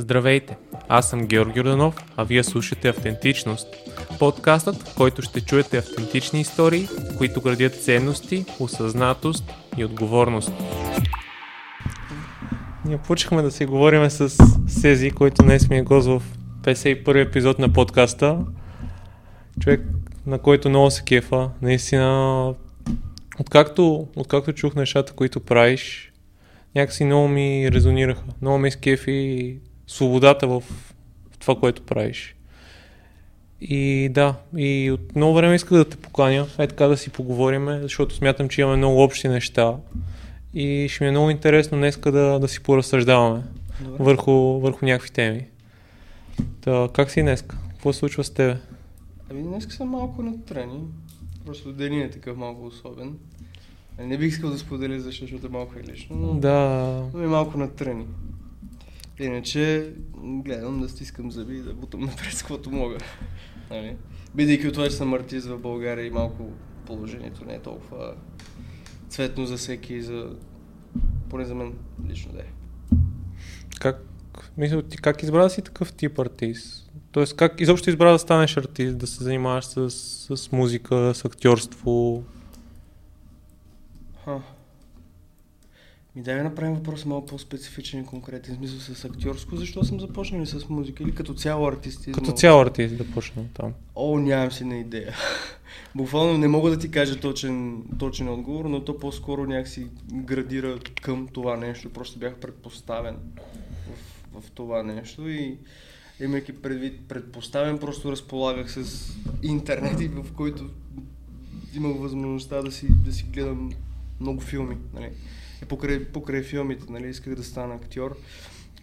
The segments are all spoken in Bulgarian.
Здравейте, аз съм Георги Роданов, а вие слушате Автентичност. Подкастът, в който ще чуете автентични истории, които градят ценности, осъзнатост и отговорност. Ние почнахме да си говорим с Сези, който днес ми е гост в 51 епизод на подкаста. Човек, на който много се кефа. Наистина, откакто, откакто чух нещата, които правиш, някакси много ми резонираха. Много ме изкефи свободата в, това, което правиш. И да, и от много време исках да те поканя, е така да си поговорим, защото смятам, че имаме много общи неща. И ще ми е много интересно днес да, да си поразсъждаваме върху, върху някакви теми. Та, как си днес? Какво се случва с тебе? Ами днес съм малко на трени. Просто ден е такъв малко особен. Не бих искал да споделя, защото е малко е лично, но, Да, но е малко на трени. Иначе гледам да стискам зъби и да бутам напред с каквото мога. Нали? Бидейки от това, че съм артист в България и малко положението не е толкова цветно за всеки и за... Поне за мен лично да е. как, мисля, ти как избра да си такъв тип артист? Тоест, как изобщо избра да станеш артист, да се занимаваш с, с музика, с актьорство? Ха. Ми дай да направим въпроса малко по-специфичен и конкретен, смисъл с актьорско, защо съм започнал с музика или като цяло артист? Като цял артист да почнем там. О, нямам си на идея. Буквално не мога да ти кажа точен, точен отговор, но то по-скоро някакси градира към това нещо. Просто бях предпоставен в, в това нещо и имайки предвид предпоставен, просто разполагах с интернет, и в който имах възможността да си, да си гледам много филми. Нали. И покрай, покрай филмите нали, исках да стана актьор.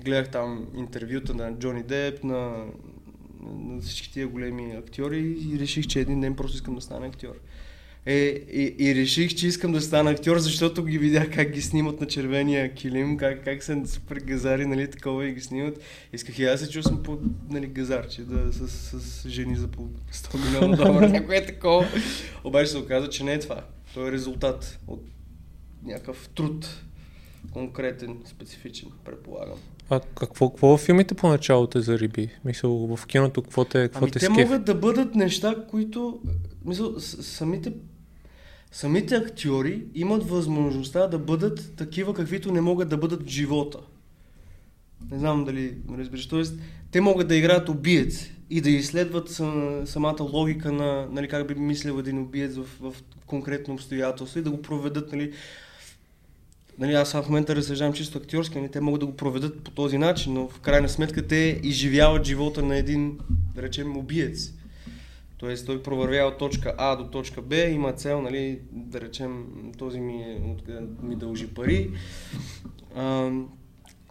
Гледах там интервюта на Джони Деп, на, на всички тия големи актьори и реших, че един ден просто искам да стана актьор. Е, и, и реших, че искам да стана актьор, защото ги видях как ги снимат на червения килим, как, как са супер газари, нали, такова и ги снимат. Исках и аз се чувствам по, нали, газарче, да, с, с, жени за по 100 милиона долара, някое такова. Обаче се оказа, че не е това. То е резултат от някакъв труд, конкретен, специфичен, предполагам. А какво, какво във филмите поначало те зариби? Мисъл, в киното какво те, какво Ами те те скефи? могат да бъдат неща, които, мисъл, самите, самите актьори имат възможността да бъдат такива, каквито не могат да бъдат в живота. Не знам дали разбираш. Тоест, те могат да играят убиец и да изследват сам, самата логика на нали, как би мислил един убиец в, в конкретно обстоятелство и да го проведат нали, Нали, аз в момента разсъждавам чисто актьорски, нали, те могат да го проведат по този начин, но в крайна сметка те изживяват живота на един, да речем, убиец. Тоест той провървява от точка А до точка Б, има цел, нали, да речем, този ми, е, от- ми дължи пари, а,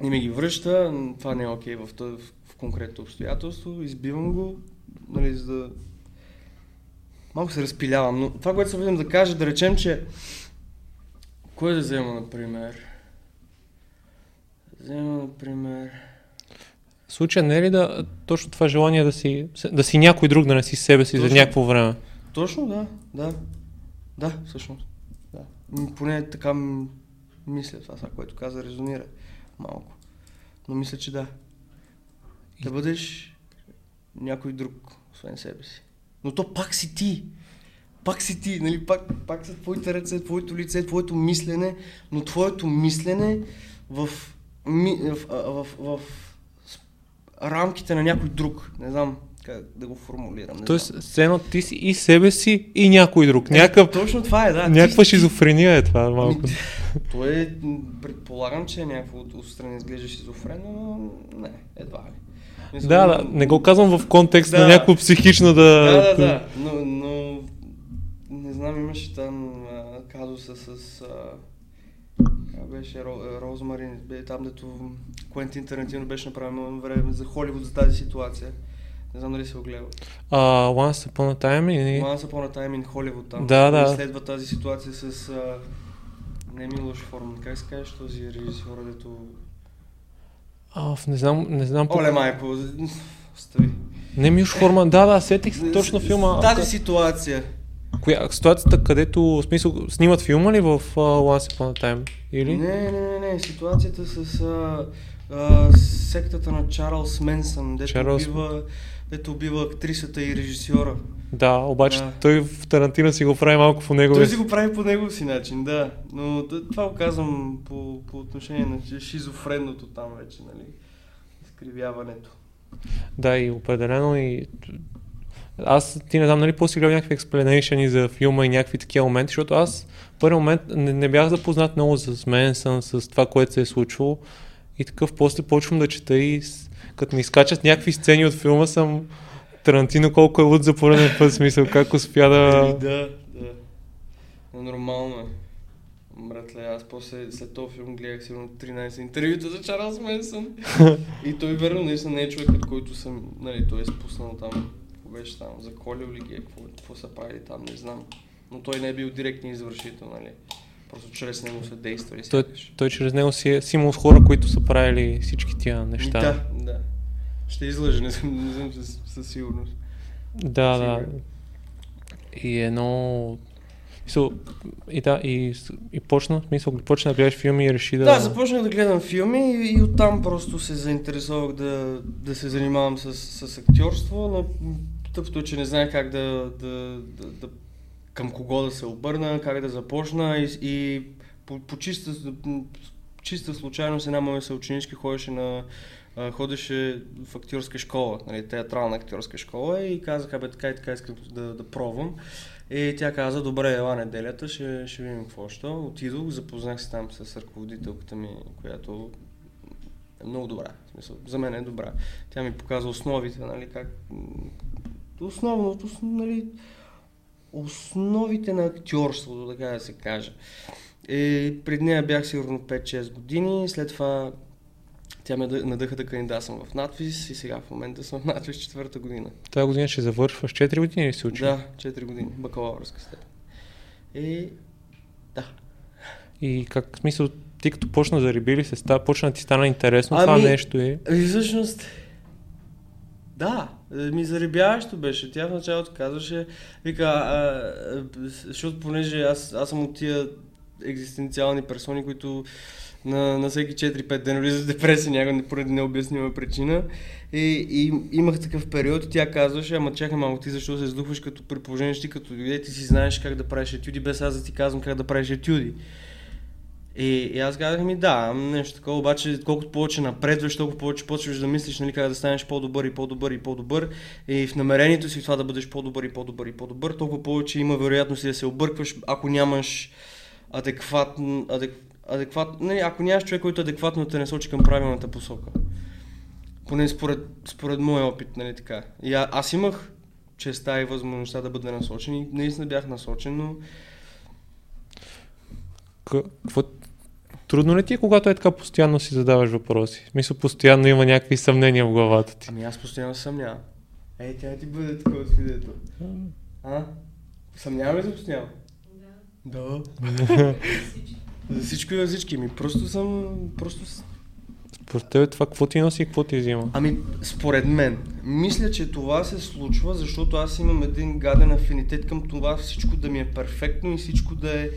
и ми ги връща, това не е окей тъ- в, в конкретно обстоятелство, избивам го, нали, за да... Малко се разпилявам, но това, което се опитвам да кажа, да речем, че кой да взема, например? Взема, например... Случая не е ли да точно това желание да си, да си някой друг, да не си себе си за Точно. някакво време? Точно, да, да. Да, всъщност. Да. Поне така мисля това, сега, което каза, резонира малко. Но мисля, че да. Да бъдеш някой друг, освен себе си. Но то пак си ти. Пак си ти, нали? Пак, пак са твоите ръце, твоето лице, твоето мислене, но твоето мислене в, ми, в, в, в, в рамките на някой друг. Не знам как да го формулирам. Не Тоест, едно ти си и себе си, и някой друг. Е, Някакъв, Точно това е, да. някаква Ти- шизофрения е това малко. То е, предполагам, че е някакво от- отстрани изглежда шизофрено, но не, едва ли. Мисля, Да, да, не го казвам в контекст Да. на някакво психично да... Да, да, да, но, но знам, имаше там а, казуса с а, беше Ро, Розмарин, бе, там дето Куентин Тарантино беше направил едно време за Холивуд за тази ситуация. Не знам дали се огледа. А, Once Upon a Time или... Once Upon a Time in Hollywood там. Да, да. Изследва тази ситуация с а, не Милош Форман, как се казваш този режисьор, дето... А, не знам, не знам... по- Оле майко, остави. Не Милш Форман, да, да, сетих се точно филма. Тази ситуация. Коя, ситуацията, където, в смисъл, снимат филма ли в uh, Once Upon a Time? Или? Не, не, не, не, ситуацията с а, А, сектата на Чарлз Менсън, дето, Чарлз- убива, дето убива актрисата и режисьора. Да, обаче Да. той в Тарантино си го прави малко по неговия Той си го прави по негов си начин, да. Но това го казвам по, по отношение на ши- шизофренното там вече, нали? Изкривяването. Да, и определено и... Аз, ти не знам, нали, после гледам някакви explanation за филма и някакви такива моменти, защото аз в първи момент не, не бях запознат много с Менсън, с това, което се е случвало и такъв после почвам да чета и като ми изкачат някакви сцени от филма съм Тарантино колко е луд за пореден път, смисъл как успя да... да, да. Но Нормално е. Братле, аз после след този филм гледах сигурно 13 интервюта за Чарлз Менсън. и той верно наистина не е човекът, който съм, нали, той е спуснал там, беше там, заколил ли ги, е, какво, какво са правили там, не знам. Но той не е бил директен извършител, нали. Просто чрез него са действали Той, сякаш. той чрез него си е си имал хора, които са правили всички тия неща. Да, да. Ще излъжа, не съм, не съм със, със сигурност. Да, да. Сигурен. И едно... Мисъл, и да, и, и почна, мисъл, почна да гледаш филми и реши да... Да, започнах да гледам филми и, и оттам просто се заинтересувах да, да се занимавам с, с актьорство, но тъпто, е, че не знаех как да, да, да, да към кого да се обърна, как да започна и, и по, по чиста, чиста случайност една моя съученичка ходеше на ходеше в актьорска школа, нали, театрална актьорска школа и казаха, бе така и така искам да, да пробвам. И тя каза, добре, ела неделята, ще, ще видим какво ще. Отидох, запознах се там с ръководителката ми, която е много добра. В смисъл, за мен е добра. Тя ми показа основите, нали, как... Основното, нали, основите на актьорството, така да се каже. И пред нея бях сигурно 5-6 години, след това тя ме дъ- надъха да кандидатствам в надвис и сега в момента съм в надвис четвърта година. Тази година ще завършваш 4 години ли се учи? Да, 4 години, бакалавърска степен. И да. И как, смисъл, ти като почна да рибили се, почна да ти стана интересно Ами- това нещо и... И всъщност, да, ми заребяващо беше. Тя в началото казваше, вика, а, защото понеже аз, аз съм от тия екзистенциални персони, които на, на всеки 4-5 дена влизат в депресия някаква поради необяснима причина. И, и имах такъв период и тя казваше, ама чакай малко, ти защо се сдухваш като при ти като дойде, ти си знаеш как да правиш етюди, без аз да ти казвам как да правиш етюди. И, и аз казах ми да, нещо такова, обаче колкото повече напредваш, толкова повече почваш да мислиш нали, как да станеш по-добър и по-добър и по-добър. И в намерението си в това да бъдеш по-добър и по-добър и по-добър, толкова повече има вероятност да се объркваш, ако нямаш адекватн, адек, адекват, нали, ако нямаш човек, който адекватно те насочи към правилната посока. Поне според, според моя опит, нали така. И а, аз имах честа и възможността да бъда насочен и наистина бях насочен, но Какво... Трудно ли ти е, когато е така постоянно си задаваш въпроси? Смисъл, постоянно има някакви съмнения в главата ти. Ами аз постоянно съмнявам. Ей, тя ти бъде такова свидетел. А? Съмняваме се постоянно? Да. Да. за всичко и за всички ми. Просто съм... Просто... Според тебе това какво ти носи и какво ти взима? Ами, според мен, мисля, че това се случва, защото аз имам един гаден афинитет към това всичко да ми е перфектно и всичко да е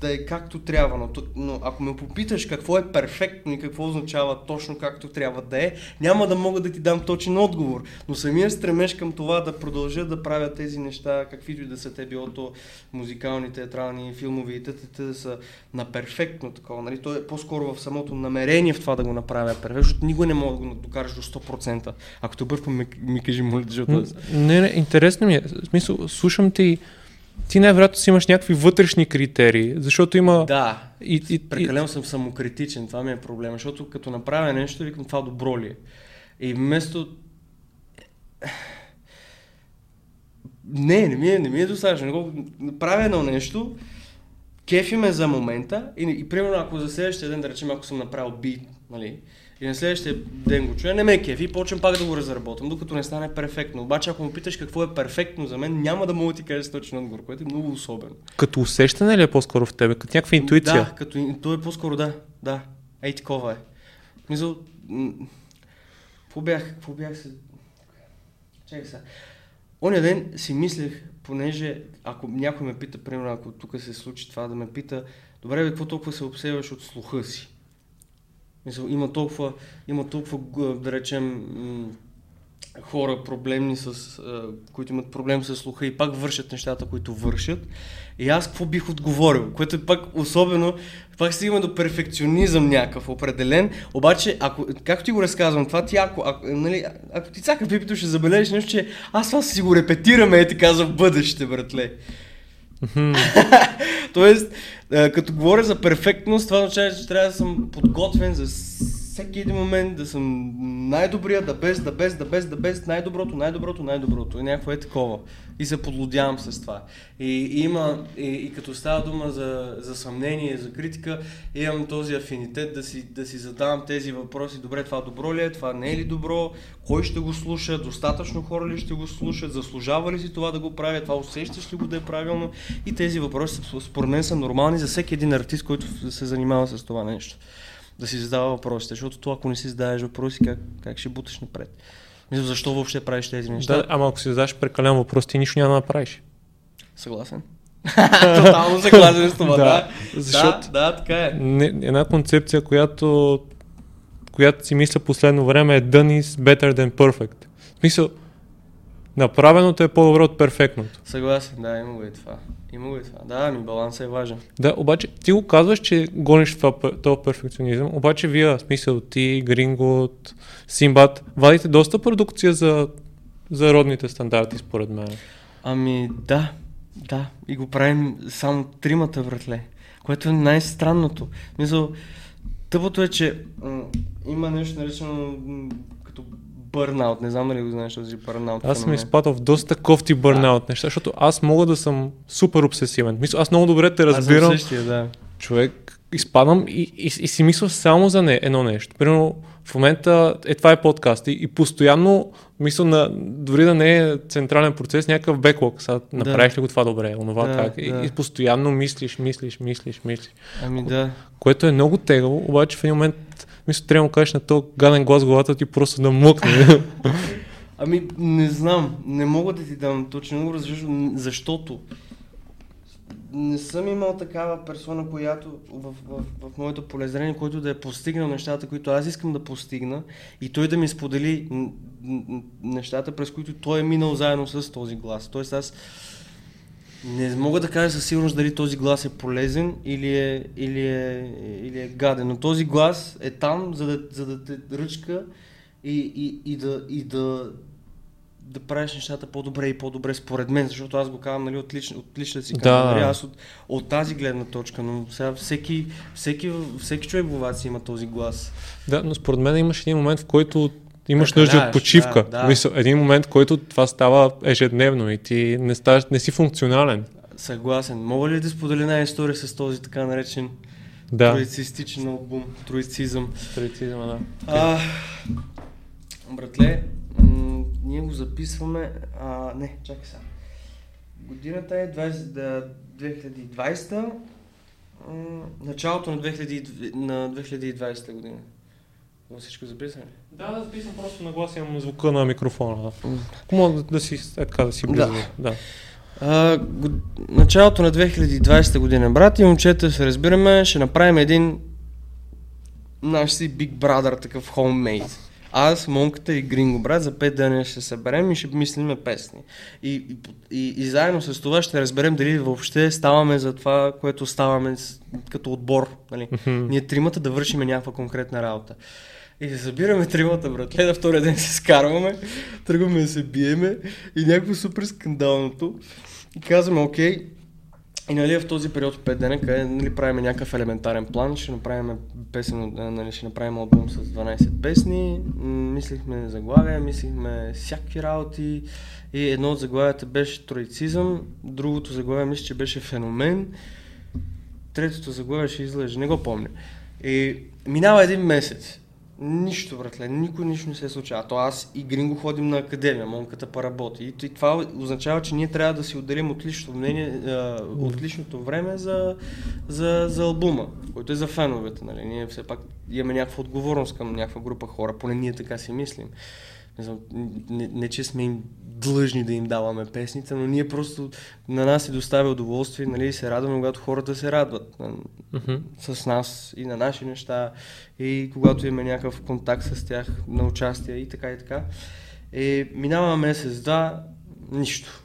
да е както трябва, но, но ако ме попиташ какво е перфектно и какво означава точно както трябва да е, няма да мога да ти дам точен отговор. Но самия стремеж към това да продължа да правя тези неща, каквито и да са те, било то музикални, театрални, филмови и т.т. да са на перфектно такова. Нали? То е по-скоро в самото намерение в това да го направя перфектно, защото никога не мога да го докараш до 100%. Ако те бъркам, ми, ми кажи, моля, те, защото... Не, не, интересно ми е. В смисъл, слушам те и ти най-вероятно си имаш някакви вътрешни критерии, защото има... Да, И, и, и, Прекалено съм самокритичен, това ми е проблема, защото като направя нещо, викам това добро ли е. И вместо... Не, не ми е, не ми е достатъчно. Правя едно нещо, кефи ме за момента и, и примерно ако за следващия ден, да речем, ако съм направил бит, нали, и на следващия ден го чуя, не ме кефи и почвам пак да го разработвам, докато не стане перфектно. Обаче ако ме питаш какво е перфектно за мен, няма да мога да ти кажа с точен отговор, което е много особено. Като усещане ли е по-скоро в тебе? Като някаква интуиция? Да, като, то е по-скоро да, да. Ей, такова е. Мисъл, какво бях, какво бях се... Чакай сега. Оня ден си мислех, понеже ако някой ме пита, примерно, ако тук се случи това да ме пита, добре, бе, какво толкова се обсеваш от слуха си? Мисъл, има толкова, има толкова, да речем, хора проблемни с, които имат проблем с слуха и пак вършат нещата, които вършат. И аз какво бих отговорил? Което е пак особено, пак стигаме до перфекционизъм някакъв определен, обаче, ако, както ти го разказвам, това ти ако, ако, нали, ако ти цака пипито ще забележиш нещо, че аз това си го репетираме, е така за бъдеще, братле. Тоест, като говоря за перфектност, това означава, че трябва да съм подготвен за всеки един момент, да съм най-добрия, да без, да без, да без, да без, най-доброто, най-доброто, най-доброто. И някакво е такова. И се подлодявам с това. И, и има, и, и като става дума за, за съмнение, за критика, имам този афинитет да си, да си задавам тези въпроси. Добре, това добро ли е, това не е ли добро, кой ще го слуша, достатъчно хора ли ще го слушат, заслужава ли си това да го правя, това усещаш ли го да е правилно. И тези въпроси според мен са нормални за всеки един артист, който се занимава с това нещо да си задава въпросите, защото това, ако не си задаваш въпроси, как, как ще буташ напред? Мисля, защо въобще правиш тези неща? Да, ама ако си задаш прекалено въпрос, ти нищо няма да направиш. Съгласен. Тотално съгласен с това, да. Да, да. защото- Да, да, така е. Не, една концепция, която, която си мисля последно време е done is better than perfect. В смисъл, направеното е по-добро от перфектното. Съгласен, да, има го и това. Има го и това. Да, ми балансът е важен. Да, обаче ти го казваш, че гониш това, този перфекционизъм, обаче вие, в смисъл ти, Грингот, Симбат, вадите доста продукция за, за родните стандарти, според мен. Ами да, да. И го правим само тримата, братле. Което е най-странното. Мисъл, тъпото е, че м- има нещо наречено м- като бърнаут. Не знам дали го знаеш този бърнаут. Аз съм изпадал в доста кофти бърнаут неща, защото аз мога да съм супер обсесивен. Мисля, аз много добре те Аз разбирам. същия, да. човек, изпадам и, и, и си мисля само за не, едно нещо. Примерно, в момента е това е подкаст и, и постоянно мисля на, дори да не е централен процес, някакъв беклог. Сега направих ли го това добре, онова Да, как. И, да. и, постоянно мислиш, мислиш, мислиш, мислиш. Ами да. Което е много тегаво, обаче в един момент мисля, трябва да му кажеш на този гаден глас в главата ти просто да млъкне. Ами, не знам. Не мога да ти дам точно отговор, защото, защото не съм имал такава персона, която в, в, в моето полезрение, който да е постигнал нещата, които аз искам да постигна и той да ми сподели нещата, през които той е минал заедно с този глас. Тоест аз не мога да кажа със сигурност дали този глас е полезен или е, или е, или е гаден, но този глас е там, за да, за да те ръчка и, и, и, да, и да, да правиш нещата по-добре и по-добре според мен, защото аз го казвам нали, от, лич, от личната си Да. нали, аз от, от тази гледна точка, но сега всеки, всеки, всеки човек в си има този глас. да, но според мен имаш един момент, в който имаш нужда от почивка. да, да. Мисля, един момент, който това става ежедневно и ти не, ставаш, не си функционален. Съгласен. Мога ли да споделя една история с този така наречен Да. троицистичен албум, троицизъм? Троицизма, да. А, братле, м- ние го записваме. А, не, чакай сега. Годината е 20, да, 2020, м- началото на, 2000, на 2020 година. Това всичко записано ли? Да, да записвам просто нагласям звука на микрофона. Ако мога да, да си, е така да си близо. Да. да. А, го, началото на 2020 година, брат и момчета, се разбираме, ще направим един наш си Big Brother, такъв homemade. Аз, Монката и Гринго, брат, за 5 дни ще се съберем и ще мислиме песни. И, и, и, и заедно с това ще разберем дали въобще ставаме за това, което ставаме с, като отбор. Нали? Ние тримата да вършиме някаква конкретна работа. И се събираме тримата, братле, на втория ден се скарваме, тръгваме да се биеме и някакво супер скандалното. И казваме, окей, и нали в този период от 5 дена, къде нали, правим някакъв елементарен план, ще направим песен, нали, ще направим албум с 12 песни, мислихме заглавия, мислихме всякакви работи и едно от заглавията беше троицизъм, другото заглавие мисля, че беше феномен, третото заглавие ще излезе, не го помня. И минава един месец. Нищо, братле, никой нищо не се случва. А то аз и Гринго ходим на академия, монката поработи. И, това означава, че ние трябва да си отделим от личното мнение, а, от личното време за, за, за албума, който е за феновете. Нали? Ние все пак имаме някаква отговорност към някаква група хора, поне ние така си мислим. Не, знам, не, не че сме им длъжни да им даваме песните, но ние просто на нас се доставя удоволствие, нали, и се радваме, когато хората се радват Мгм. с нас и на наши неща и когато имаме някакъв контакт с тях на участие и така и така. Е, минава месец-два, нищо.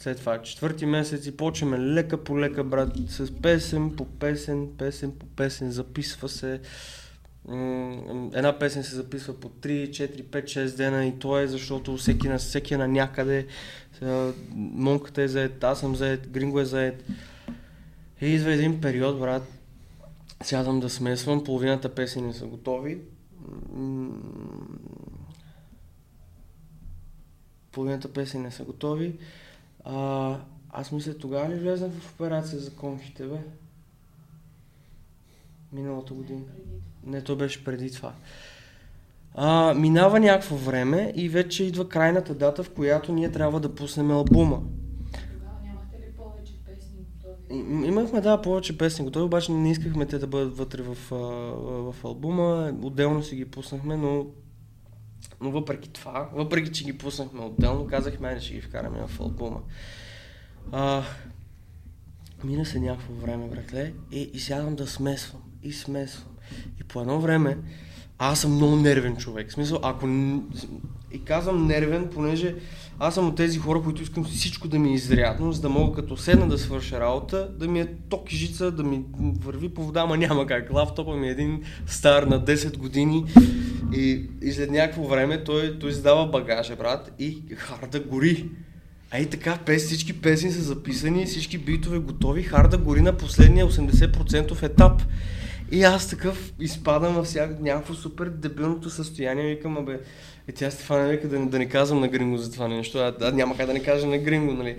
След това четвърти месец и почваме лека по лека, брат, с песен по песен, песен по песен, записва се. Една песен се записва по 3, 4, 5, 6 дена и то е защото всеки, на, всеки е на някъде. Сега, Монката е заед, аз съм заед, Гринго е заед. И идва един период, брат, сядам да смесвам, половината песени са готови. Половината песени не са готови. А, аз мисля, тогава ли влезнах в операция за конхите, бе? Миналата година. Не, то беше преди това. А, минава някакво време и вече идва крайната дата, в която ние трябва да пуснем албума. Имахме, да, повече песни готови, обаче не искахме те да бъдат вътре в, а, в албума. Отделно си ги пуснахме, но, но въпреки това, въпреки че ги пуснахме отделно, казахме, айде ще ги вкараме в албума. А, мина се някакво време, братле, и, и сядам да смесвам, и смесвам. И по едно време, аз съм много нервен човек. В смисъл, ако... И казвам нервен, понеже аз съм от тези хора, които искам всичко да ми е изрядно, за да мога като седна да свърша работа, да ми е ток и жица, да ми върви по вода, ама няма как. Лаптопа ми е един стар на 10 години и, и след някакво време той, той издава багажа, брат, и харда гори. А и така, пес, всички песни са записани, всички битове готови, харда гори на последния 80% етап. И аз такъв изпадам във всяко някакво супер дебилното състояние, викам, абе, и тя Стефана вика да, да не казвам на Гринго за това нещо, а, а няма как да не кажа на Гринго, нали?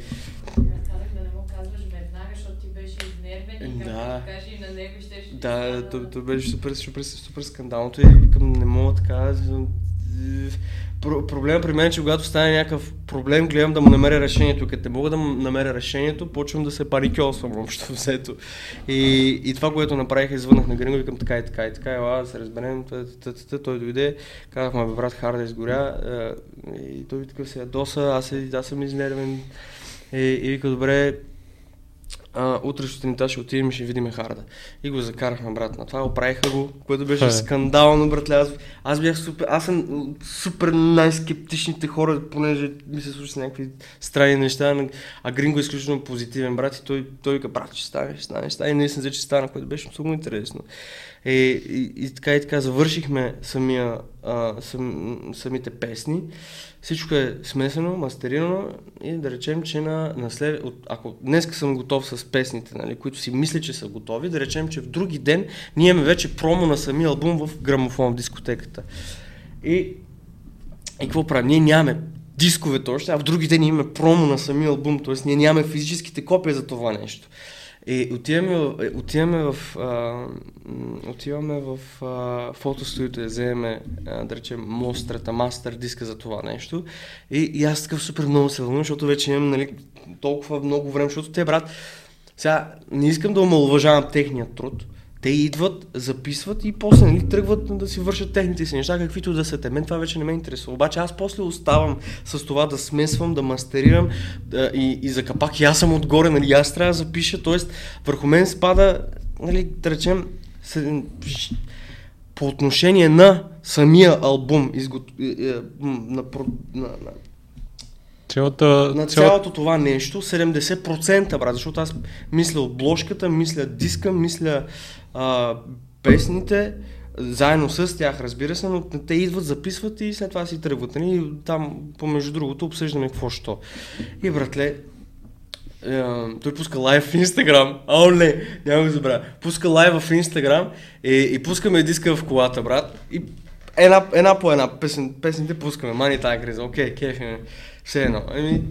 Аз казах да не му казваш веднага, защото ти беше изнервен и Да. да. кажи и на него ще ще Да, то, то беше супер, супер, супер скандалното и викам, не мога така. Про, проблема при мен е, че когато стане някакъв проблем, гледам да му намеря решението. Като не мога да му намеря решението, почвам да се паникьосвам общо взето. И, и това, което направих, извънах на Гринго, викам така и така и така, ела да се разберем, той дойде, казахме, бе, брат, Харда изгоря, е, и той такъв се ядоса, аз, аз съм изнервен. И, и вика, добре, а, утре сутринта ще отидем и ще видим Харда. И го закарахме, брат, на това, оправиха го, което беше Е. скандално, братле. Аз, аз бях супер, аз съм супер най-скептичните хора, понеже ми се случват някакви странни неща, а Гринго е изключително позитивен, брат, и той, той вика, брат, ще стане, ще стане, ще стане. И наистина че стана, което беше много интересно. И, и, и, така и така завършихме самия, а, сам, самите песни. Всичко е смесено, мастерирано и да речем, че на, на след... от, ако днес съм готов с песните, нали, които си мисля, че са готови, да речем, че в други ден ние имаме вече промо на самия албум в грамофон в дискотеката. И, и какво правим? Ние нямаме дисковете още, а в други ден имаме промо на самия албум, т.е. ние нямаме физическите копия за това нещо. И отиваме, отиваме в, а, отиваме в а, фотостудиото да вземем, а, да речем, мострата, мастер диска за това нещо. И, и аз такъв супер много се вълнувам, защото вече имам нали, толкова много време, защото те, брат, сега не искам да омалуважавам техния труд. Те идват, записват и после нали, тръгват да си вършат техните си неща, каквито да са те. Мен това вече не ме интересува. Обаче аз после оставам с това да смесвам, да мастерирам да, и, и за капак и аз съм отгоре, нали, аз трябва да запиша, т.е. върху мен спада, нали, да речем, по отношение на самия албум, изгот... е, е, на, на, на, Цялата, на цялото това нещо 70%, брат, защото аз мисля обложката, мисля диска, мисля а, песните, заедно с тях, разбира се, но те идват, записват и след това си тръгват. Нали? И Там, помежду другото, обсъждаме какво що. И, братле, е, той пуска лайв в Инстаграм. О, не, няма го забравя. Пуска лайв в Инстаграм и, и пускаме диска в колата, брат. И една, една по една песен, песните пускаме. Мани тая криза. Окей, кефи ме. Все едно. Ами,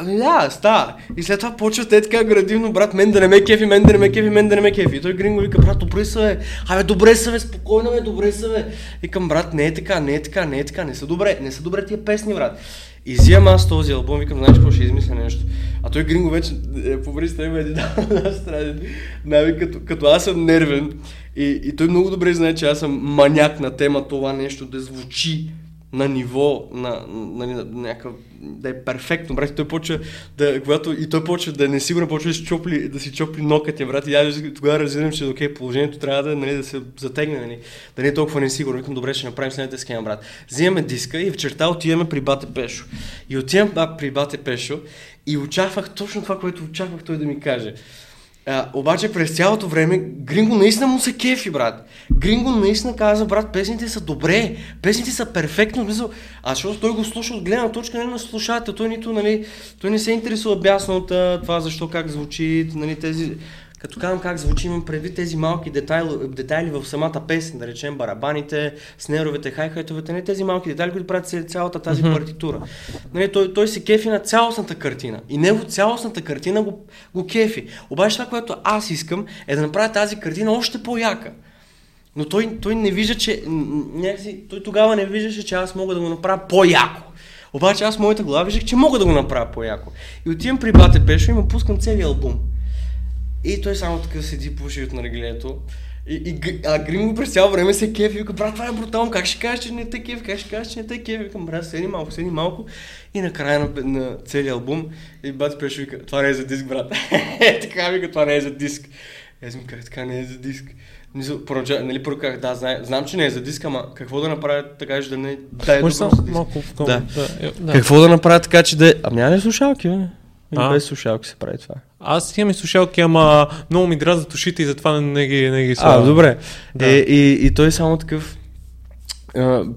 Ами да, става. И след това почва те така градивно, брат, мен да не ме кефи, мен да не ме кефи, мен да не ме кефи. И той Гринго вика, брат, добре са, бе. Абе, добре са, бе, спокойно, бе, добре са, бе. Викам, брат, не е така, не е така, не е така, не са добре, не са добре тия песни, брат. И взимам аз този албум, викам, знаеш какво ще измисля нещо. А той Гринго вече, е, по има един на страна, навик, като, като аз съм нервен И, и той много добре знае, че аз съм маняк на тема това нещо да звучи на ниво, на, на, на, на някакъв, да е перфектно, брат. Той почва да, когато и той почва да е несигурен, почва да си чопли, да си чопли нокътя, брат. И аз тогава разбирам, че окей, положението трябва да, нали, да се затегне, нали, да не е толкова несигурно. Викам, добре, ще направим следната схема, брат. Взимаме диска и вечерта отиваме при Бате Пешо. И отивам при Бате Пешо и очаквах точно това, което очаквах той да ми каже. А, обаче през цялото време Гринго наистина му се кефи, брат. Гринго наистина каза, брат, песните са добре, песните са перфектно. Мисъл, а защото той го слуша от гледна точка не на слушател. Той нито, нали, той не се интересува бясно от това, защо, как звучи, нали, тези като казвам как звучи, имам предвид тези малки детайли, детайли в самата песен, да речем барабаните, снеровете, хайхайтовете, не тези малки детайли, които правят цялата тази mm-hmm. партитура. Нали, той, той се кефи на цялостната картина. И него цялостната картина го, го кефи. Обаче това, което аз искам, е да направя тази картина още по-яка. Но той, той не вижда, че... Някакси, той тогава не виждаше, че аз мога да го направя по-яко. Обаче аз в моята глава виждах, че мога да го направя по-яко. И отивам при Бате Пешо и му пускам целият албум. И той само така седи, пуши от наргилето. И, и, а Грим през цяло време се кефи и вика, брат, това е брутално, как ще кажеш, че не те кефи, как ще кажеш, че не те кефи, викам, брат, седи малко, седи малко. И накрая на, на целият албум, и бат пеше вика, това не е за диск, брат. е, така вика, това не е за диск. И аз ми как така не е за диск. Поръча, нали, поръках, да, знам, знам, че не е за диск, ама какво да направя така, че да не да е Може диск? малко в Да. да. да. Какво да направя така, че да е... Ами няма ли слушалки, бе? Или А? без слушалки се прави това. Аз имам и слушалки, ама много ми дразнат ушите и затова не, не ги, не ги А, слагам. добре. Да. Е, и, и той е само такъв.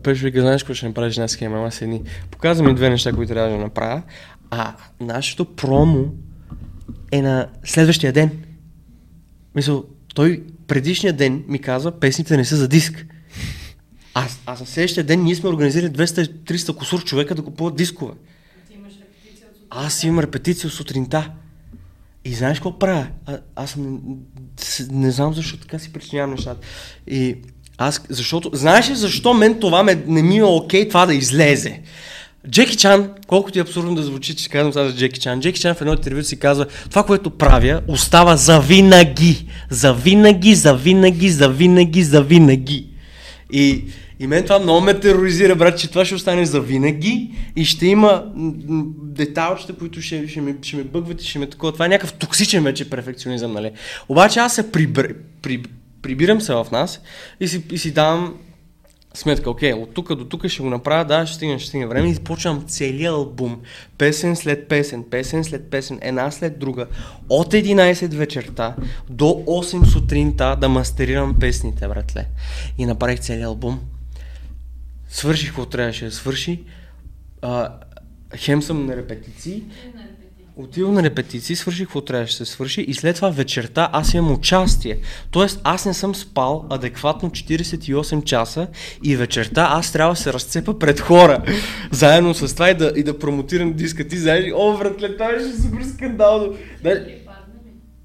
Пеш вика, знаеш какво ще направиш една схема, ама седни. Показва ми две неща, които трябва да направя. А нашето промо е на следващия ден. Мисъл, той предишния ден ми каза, песните не са за диск. А, а за следващия ден ние сме организирали 200-300 кусур човека да купуват дискове. Ти имаш репетиция от сутрин. Аз имам репетиция сутринта. И знаеш какво правя? А, аз с- не знам защо така си причинявам нещата. И аз, защото, знаеш ли защо мен това ме, не ми е окей това да излезе? Джеки Чан, колкото и абсурдно да звучи, че казвам сега за Джеки Чан, Джеки Чан в едно интервю си казва, това, което правя, остава за винаги. За винаги, за винаги, за винаги, за винаги. И, и мен това много ме тероризира, брат, че това ще остане за винаги и ще има детайлчета, които ще, ще, ме, ще ме бъгват и ще ме такова. Това е някакъв токсичен вече перфекционизъм, нали? Обаче аз се прибр, при, прибирам се в нас и си, и си давам сметка, окей, от тук до тук ще го направя, да, ще стигне, ще стигне време и почвам целият албум, песен след песен, песен след песен, една след друга, от 11 вечерта до 8 сутринта да мастерирам песните, братле. И направих целият албум. Свърших какво трябваше да свърши. А, хем съм на репетиции. Отивам на репетиции, свърших какво трябваше да се свърши и след това вечерта аз имам участие. Тоест аз не съм спал адекватно 48 часа и вечерта аз трябва да се разцепа пред хора. Заедно с това и да, и да промотирам диска. Ти знаеш, о, братле, това беше супер скандално. Да,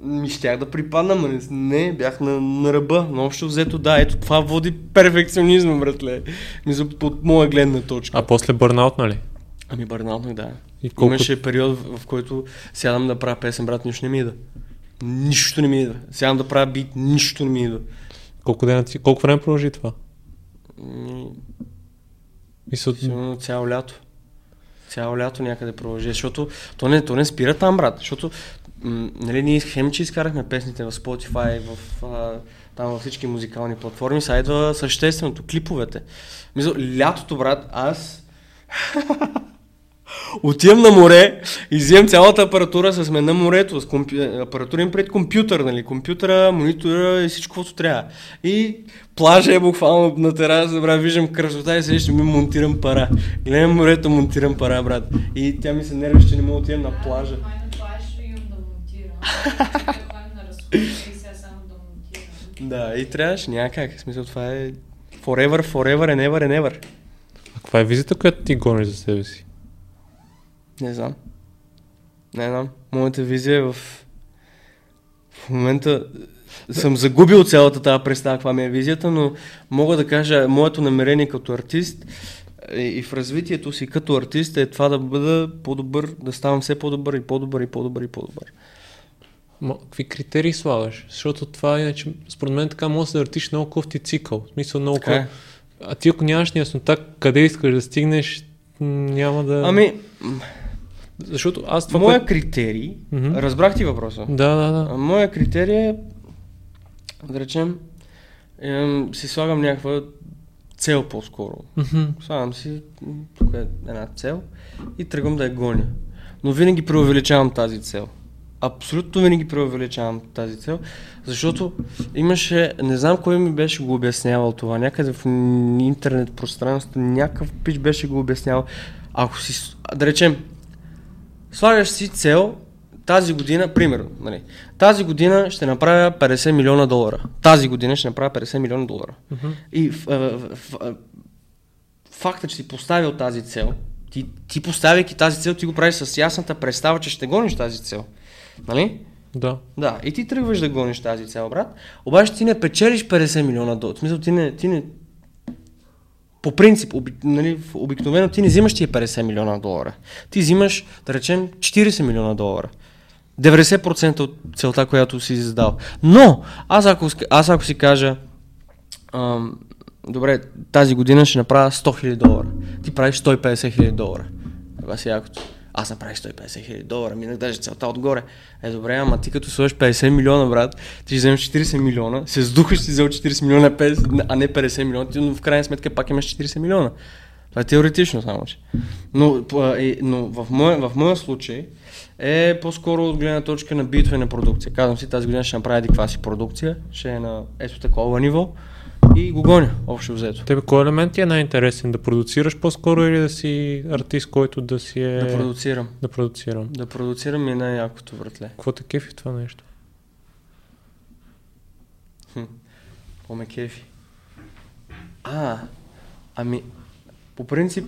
ми. щях да припадна, но не, не, бях на, на ръба. Но общо взето, да, ето това води перфекционизма, братле. От моя гледна точка. А после бърнаут, нали? Ами бърнаутнах, да. И колко... Имаше период, в, в който сядам да правя песен, брат, нищо не ми идва. Нищо не ми идва. Сядам да правя бит, нищо не ми идва. Колко, дена, колко време продължи това? М, Мисля, Сигурно цяло лято. Цяло лято някъде продължи, защото то не, то не спира там, брат, защото м, нали, ние хем, че изкарахме песните в Spotify, в, а, там във всички музикални платформи, сега идва същественото, клиповете. Мисля, лятото, брат, аз Отивам на море, изземам цялата апаратура с мен на морето, с компю... апаратура им пред компютър, нали, компютъра, монитора и всичко, което трябва. И плажа е буквално на тераса, брат, виждам красота и сега ще ми монтирам пара. Гледам морето, монтирам пара, брат. И тя ми се нервиш, че не мога да отидем на плажа. Да и сега само да монтирам. Да, и трябваше, няма как. В смисъл, това е forever, forever and ever and ever. а каква е визита, която ти гониш за себе си? Не знам. Не знам. Моята визия е в... В момента съм загубил цялата тази представа, каква ми е визията, но мога да кажа, моето намерение като артист е, и в развитието си като артист е това да бъда по-добър, да ставам все по-добър и по-добър и по-добър и по-добър. Ма, какви критерии слагаш? Защото това иначе, според мен така може да се въртиш много кофти цикъл. В смисъл много Така е. А ти ако нямаш яснота къде искаш да стигнеш, няма да... Ами, Защото аз това... моя което- критерий, Мгм. разбрах ти въпроса. Да, да, да. А, Моя критерий е, да речем, ем, си слагам някаква цел по-скоро. Мгм. Слагам си е една цел и тръгвам да я гоня. Но винаги преувеличавам тази цел. Абсолютно винаги преувеличавам тази цел, защото имаше, не знам кой ми беше го обяснявал това, някъде в интернет пространството, някакъв пич беше го обяснявал. Ако си, да речем, слагаш си цел тази година, примерно, нали, тази година ще направя 50 милиона долара. Тази година ще направя 50 милиона долара. Мгм. И в, в, в, факта, че си поставил тази цел, ти, ти поставяйки тази цел, ти го правиш с ясната представа, че ще гониш тази цел. Нали? Да. Да, и ти тръгваш да гониш тази цел, брат. Обаче ти не печелиш 50 милиона долара. В смисъл, ти не, ти не по принцип, оби, нали, обикновено ти не взимаш тия 50 милиона долара. Ти взимаш, да речем, 40 милиона долара. 90% от целта, която си задал. Но, аз ако, аз ако си кажа, ам, добре, тази година ще направя 100 000 долара. Ти правиш 150 000 долара. Това си якото. Аз направих 150 хиляди долара, минах даже целта отгоре. Е, добре, ама ти като сложиш 50 милиона, брат, ти ще вземеш 40 милиона, се сдухаш си взел 40 милиона, 50, а не 50 милиона, ти, но в крайна сметка пак имаш 40 милиона. Това е теоретично само, че. Но, но в, моя, в моя случай е по-скоро от гледна точка на битвена продукция. Казвам си, тази година ще направя еди каква си продукция, ще е на ето такова ниво и го гоня, общо взето. Тебе кой елемент ти е най-интересен? Да продуцираш по-скоро или да си артист, който да си е... Да продуцирам. Да продуцирам. Да продуцирам е най-якото, братле. Какво те кефи това нещо? Какво ме кефи? А, ами, по принцип,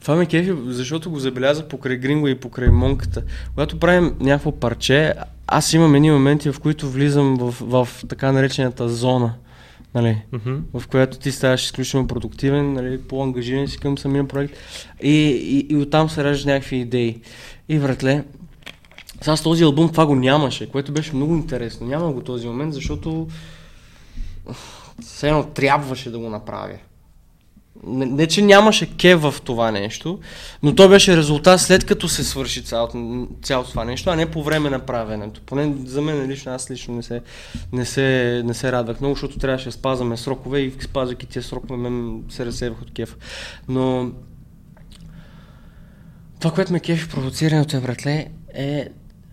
това ме кефи, защото го забелязах покрай Гринго и покрай Монката. Когато правим някакво парче, аз имам едни моменти, в които влизам в, в така наречената зона, нали, Мгм. в която ти ставаш изключително продуктивен, нали, по-ангажиран си към самия проект и, и, и оттам се раждат някакви идеи. И вратле, сега с този албум това го нямаше, което беше много интересно. Няма го този момент, защото все едно трябваше да го направя. Не, не, че нямаше ке в това нещо, но то беше резултат след като се свърши цялото, цялото това нещо, а не по време на правенето. Поне за мен лично, аз лично не се, не се, не се радвах много, защото трябваше да спазваме срокове и спазвайки тия срокове, мен се разсевах от кефа. Но това, което ме кефи провоцирането е, братле, е,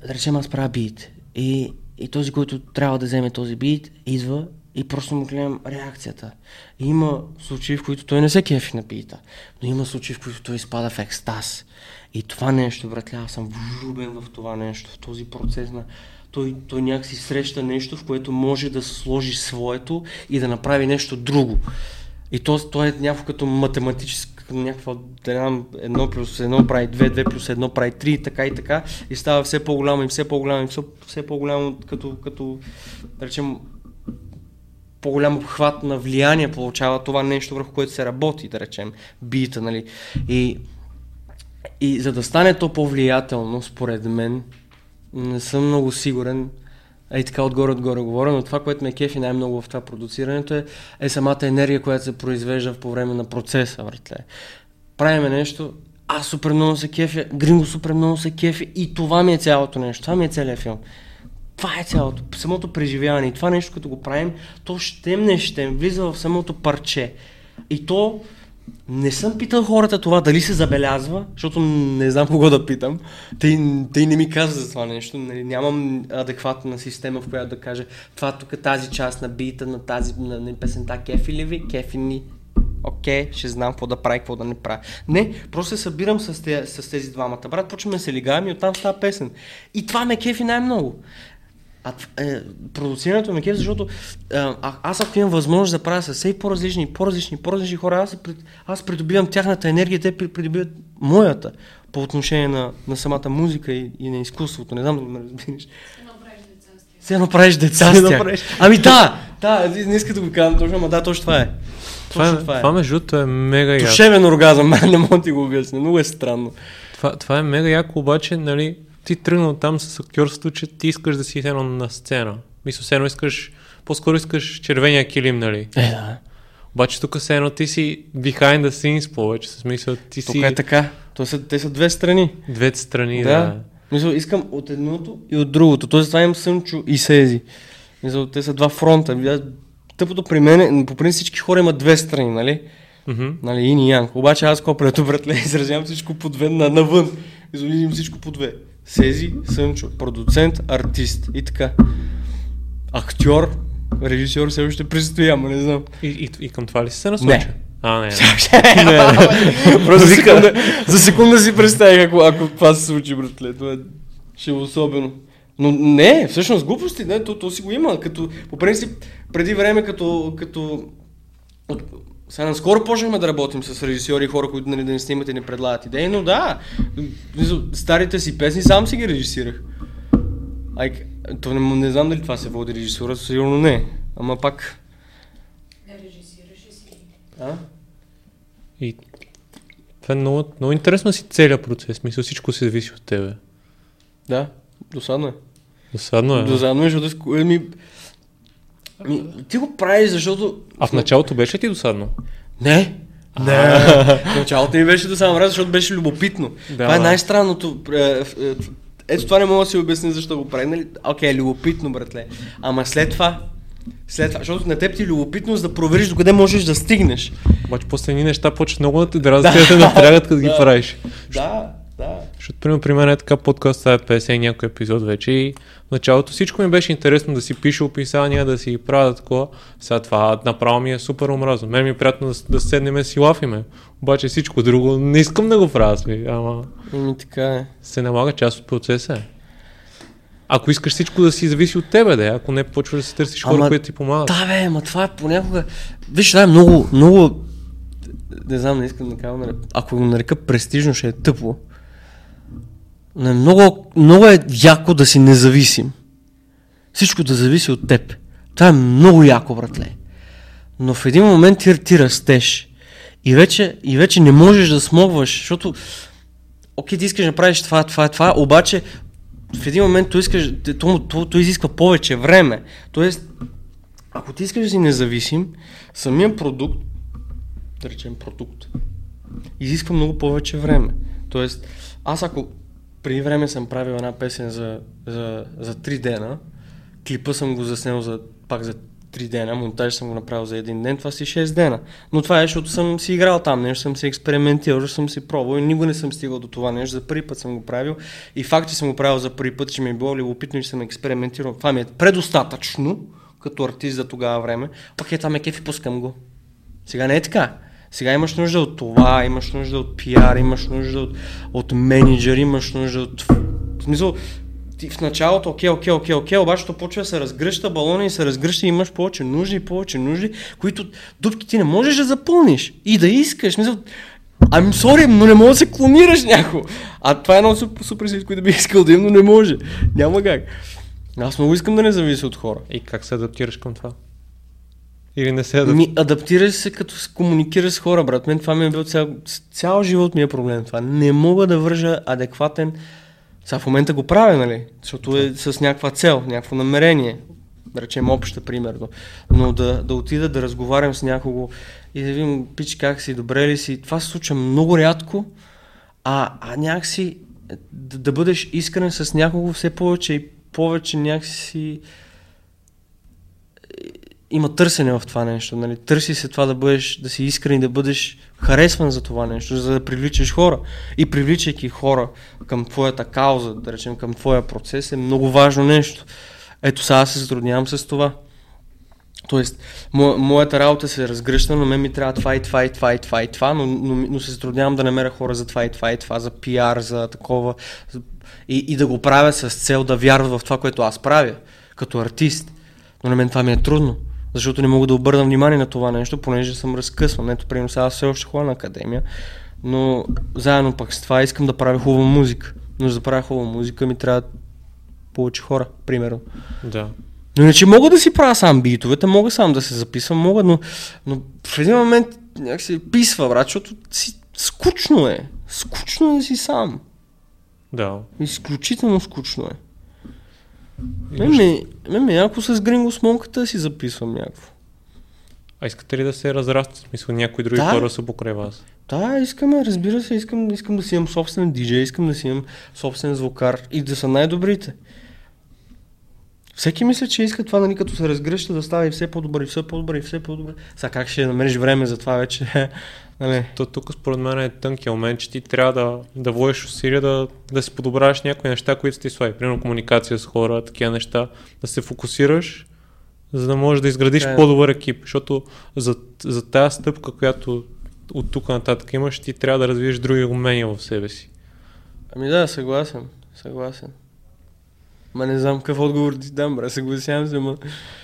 да речем, аз правя бит. И, и този, който трябва да вземе този бит, идва и просто му гледам реакцията. Има случаи, в които той не се кефи на бита, но има случаи, в които той изпада в екстаз. И това нещо, братле, аз съм влюбен в това нещо, в този процес на... Той, той някакси среща нещо, в което може да сложи своето и да направи нещо друго. И то, то е някакво като математическа, някаква, да едно плюс едно прави две, две плюс едно прави три, така и така, и става все по-голямо и все по-голямо и все, все по-голямо, като, като, да речем, по-голям обхват на влияние получава това нещо, върху което се работи, да речем, бита, нали. И, и за да стане то по-влиятелно, според мен, не съм много сигурен, Ей така отгоре-отгоре говоря, но това, което ме кефи най-много в това продуцирането е, е самата енергия, която се произвежда по време на процеса, братле. Правиме нещо, аз супер много се кефя, Гринго супер много се кефи и това ми е цялото нещо, това ми е целият филм. Това е цялото, самото преживяване. И това нещо, като го правим, то щем не щем, влиза в самото парче. И то, не съм питал хората това дали се забелязва, защото не знам кого да питам. Те, те не ми казват за това нещо. Нали, нямам адекватна система, в която да кажа това тук тази част на бита, на тази на, на песента кефи ли ви, кефи ни. Окей, ще знам какво да прави, какво да не прави. Не, просто се събирам с, те, с тези двамата. Брат, почваме се лигаем и оттам става песен. И това ме кефи най-много. А, е, продуцирането ме кефи, защото а, аз ако имам възможност да правя с все по-различни, по-различни, по-различни хора, аз, аз придобивам тяхната енергия, те придобиват моята по отношение на, на самата музика и, и на изкуството. Не знам да ме разбираш. Все едно правиш деца с тях. Ами да, да, не иска да го казвам точно, ама да, точно това е. Това, е, това, е. това между другото е мега яко. Душевен оргазъм, не мога да ти го обясня, много е странно. Това, това е мега яко, обаче, нали, ти тръгнал там с актьорството, че ти искаш да си едно на сцена. Мисля, все едно искаш, по-скоро искаш червения килим, нали? Е, да. Обаче тук все едно ти си behind the scenes повече, с смисъл ти Тук си е така. То са, те са две страни. двете страни, Да. да. Мисъл, искам от едното и от другото. Тоест това имам Сънчо и Сези. Мисъл, те са два фронта. Тъпото при мен, по принцип всички хора имат две страни, нали? Мгм. Нали, ин и янг. Обаче аз копрето, братле, изразявам всичко по две на, навън. Изразявам всичко по две. Сези, Сънчо, продуцент, артист и така. Актьор, режисьор все още предстои, ама не знам. И, и, и към това ли си се насочил? Не. А, не. Просто за секунда, за секунда си представих, ако, ако това се случи, братле. Това е, ще е особено. Но не, всъщност глупости, не, то, то си го има. Като, по принцип, преди време, като, като от, сега наскоро почнахме да работим с режисьори и хора, които нали, да ни снимат и ни предлагат идеи, но да, старите си песни сам си ги режисирах. Ай, то не, не знам дали това се води режисура, сигурно не. Ама пак. Не режисираш си. А? И това е много, много интересно си целият процес. Мисля, всичко се зависи от тебе. Да, досадно е. Досадно е. Досадно е, защото... Ами, ми, ти го правиш, защото... А в началото беше ти досадно? Не. Не. В началото ми беше да раз, защото беше любопитно. Да, това е да. най-странното. Е, е, е, Ето това не мога да си обясня защо го прави. Нали? Окей, любопитно, братле. Ама след това, след това, защото на теб ти е любопитно, за да провериш докъде можеш да стигнеш. Обаче после едни неща почват много да те дразнят да те напрягат, като ги Да. правиш. Да, да. Защото, примерно, при мен е така подкаст, това е 50 и някой епизод вече и в началото всичко ми беше интересно да си пиша описания, да си правя такова. Сега това направо ми е супер омразно. Мен ми е приятно да, да седнем и си лафиме. Обаче всичко друго не искам да го правя, ама Ами така е. се налага част от процеса. Ако искаш всичко да си зависи от тебе, да ако не почваш да си търсиш хора, които ти помагат. Да, бе, ама това е понякога... Виж, това е много, много... Не знам, не искам да кажа, нали, ако го нарека престижно, ще е тъпо. Но много, много е яко да си независим. Всичко да зависи от теб. Това е много яко, братле. Но в един момент ти, ти растеш. И вече, и вече не можеш да смогваш, защото окей, ти искаш да направиш това, това, това, обаче в един момент то, искаш, то, то, то изисква повече време. Тоест, ако ти искаш да си независим, самия продукт, да речем продукт, изисква много повече време. Тоест, аз ако преди време съм правил една песен за, за, за 3 дена, клипа съм го заснел за, пак за 3 дена, монтаж съм го направил за един ден, това си 6 дена. Но това е, защото съм си играл там, нещо съм си експериментирал, защото съм си пробвал и никога не съм стигал до това нещо, за първи път съм го правил и факт, че съм го правил за първи път, че ми е било любопитно че съм експериментирал, това ми е предостатъчно, като артист за тогава време. Окей, това ме кефи, пускам го. Сега не е така. Сега имаш нужда от това, имаш нужда от пиар, имаш нужда от, от менеджер, имаш нужда от... В смисъл, ти в началото, окей, окей, окей, окей, обаче то почва да се разгръща балона и се разгръща и имаш повече нужди повече нужди, които дупки ти не можеш да запълниш и да искаш. Мисъл, I'm sorry, но не можеш да се клонираш някого. А това е едно супер, супер сит, което бих искал да имам, но не може. Няма как. Аз много искам да не завися от хора. И как се адаптираш към това? Или не се адаптираш? Ми, адаптираш се като се комуникираш с хора, брат. Мен това ми е бил цял, цял живот ми е проблем. Това не мога да вържа адекватен. Сега в момента го правя, нали? Защото е с някаква цел, някакво намерение. Да речем обща, примерно. Но да, да отида да разговарям с някого и да видим, пич, как си, добре ли си. Това се случва много рядко, а, а някакси да, да бъдеш искрен с някого все повече и повече някакси има търсене в това нещо. Нали? Търси се това да бъдеш, да си искрен и да бъдеш харесван за това нещо, за да привличаш хора. И привличайки хора към твоята кауза, да речем към твоя процес, е много важно нещо. Ето сега се затруднявам с това. Тоест, мо, моята работа се разгръща, но мен ми трябва това и това и това и това и това, но, но, но се затруднявам да намеря хора за това и това и това, за пиар, за такова. И, и да го правя с цел да вярват в това, което аз правя, като артист. Но на мен това ми е трудно, защото не мога да обърна внимание на това нещо, понеже съм разкъсван. Ето, примерно, сега все още ходя на академия, но заедно пък с това искам да правя хубава музика. Но за да правя хубава музика ми трябва повече хора, примерно. Да. Но иначе мога да си правя сам битовете, мога сам да се записвам, мога, но, но в един момент някак се писва, брат, защото си, скучно е. Скучно е да си сам. Да. Изключително скучно е. Мен ми, мен ми е някакво с гринго смонката си записвам някакво. А искате ли да се разрасте? В смисъл някои други Да. хора са покрай вас? Да, искаме, разбира се, искам, искам да си имам собствен диджей, искам да си имам собствен звукар и да са най-добрите. Всеки мисля, че иска това, нали, като се разгръща да става и все по-добре, и все по-добре, и все по-добре. Сега как ще намериш време за това вече? Нали? То тук според мен е тънкия момент, че ти трябва да, да вложиш усилия да, да си подобраваш някои неща, които ти слаби. Примерно комуникация с хора, такива неща. Да се фокусираш, за да можеш да изградиш е. по-добър екип. Защото за, за тази стъпка, която от тук нататък имаш, ти трябва да развиеш други умения в себе си. Ами да, съгласен, съгласен. Ма не знам какъв отговор ти дам, бре, съгласявам се, ма...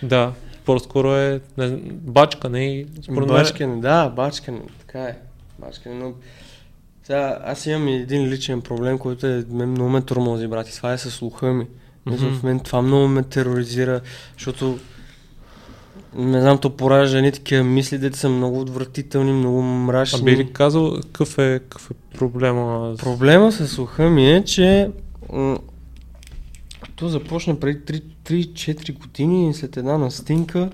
Да, по-скоро е не, знам, бачка, не и според мен. Бачкане, да, бачкане, така е. Бачкане, но... Сега, аз имам един личен проблем, който е, мен много ме тормози, брат, и това е със слуха ми. Mm-hmm. В мен това много ме тероризира, защото не знам, то поражда едни такива мисли, дете са много отвратителни, много мрачни. А би ли казал какъв е, какъв е проблема? Проблема с слуха ми е, че м- то започна преди 3-4 години след една настинка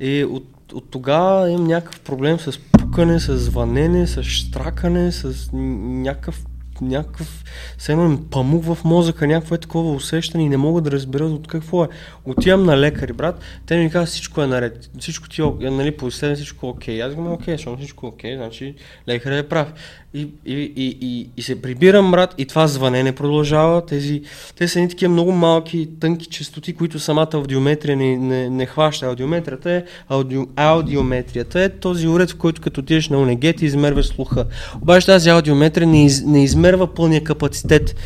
и от, от тогава имам някакъв проблем с пукане, с звънене, с штракане, с някакъв някакъв, все едно памук в мозъка, някакво е такова усещане и не мога да разбера от какво е. Отивам на лекари, брат, те ми казват всичко е наред, всичко ти е, нали, по изследване всичко е окей. Аз казвам, окей, защото всичко е окей, значи лекарът е прав. И, и, и, и, и се прибирам, брат, и това звънене продължава. Тези, те са едни такива много малки, тънки частоти, които самата аудиометрия не, не, не хваща. Аудиометрията е, аудио, аудиометрията е този уред, в който като отидеш на ОНГ ти измерва слуха. Обаче тази аудиометрия не, из, не измерва пълния капацитет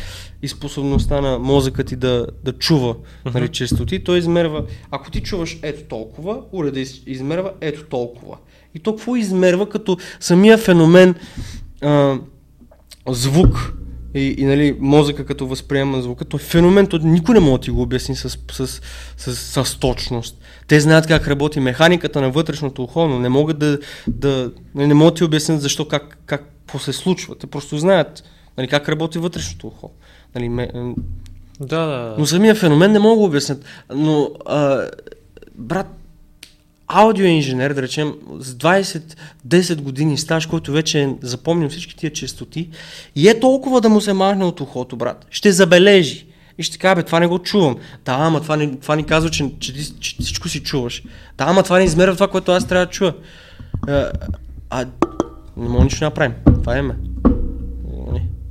и способността на мозъка ти да, да чува нали, частоти. Той измерва, ако ти чуваш ето толкова, уреда из, измерва ето толкова. И то какво измерва като самия феномен а, звук и, и нали, мозъка като възприема звука, то е феномен, то никой не може да ти го обясни с, с, с, с, с точност. Те знаят как работи механиката на вътрешното ухо, но не могат да, да не, не могат да ти обяснят защо, как, как какво се случва. Те просто знаят нали, как работи вътрешното ухо. Нали, ме, Да, да, да. но самия феномен не мога да обяснят. Но, а, брат, аудиоинженер, да речем, с 20-10 години стаж, който вече е запомнил всички тия честоти, и е толкова да му се махне от ухото, брат. Ще забележи. И ще каже, бе, това не го чувам. Да, ама това ни, това ни казва, че, че, че всичко си чуваш. Да, ама това не измерва това, което аз трябва да чуя. А, а не мога нищо направим. Това е ме.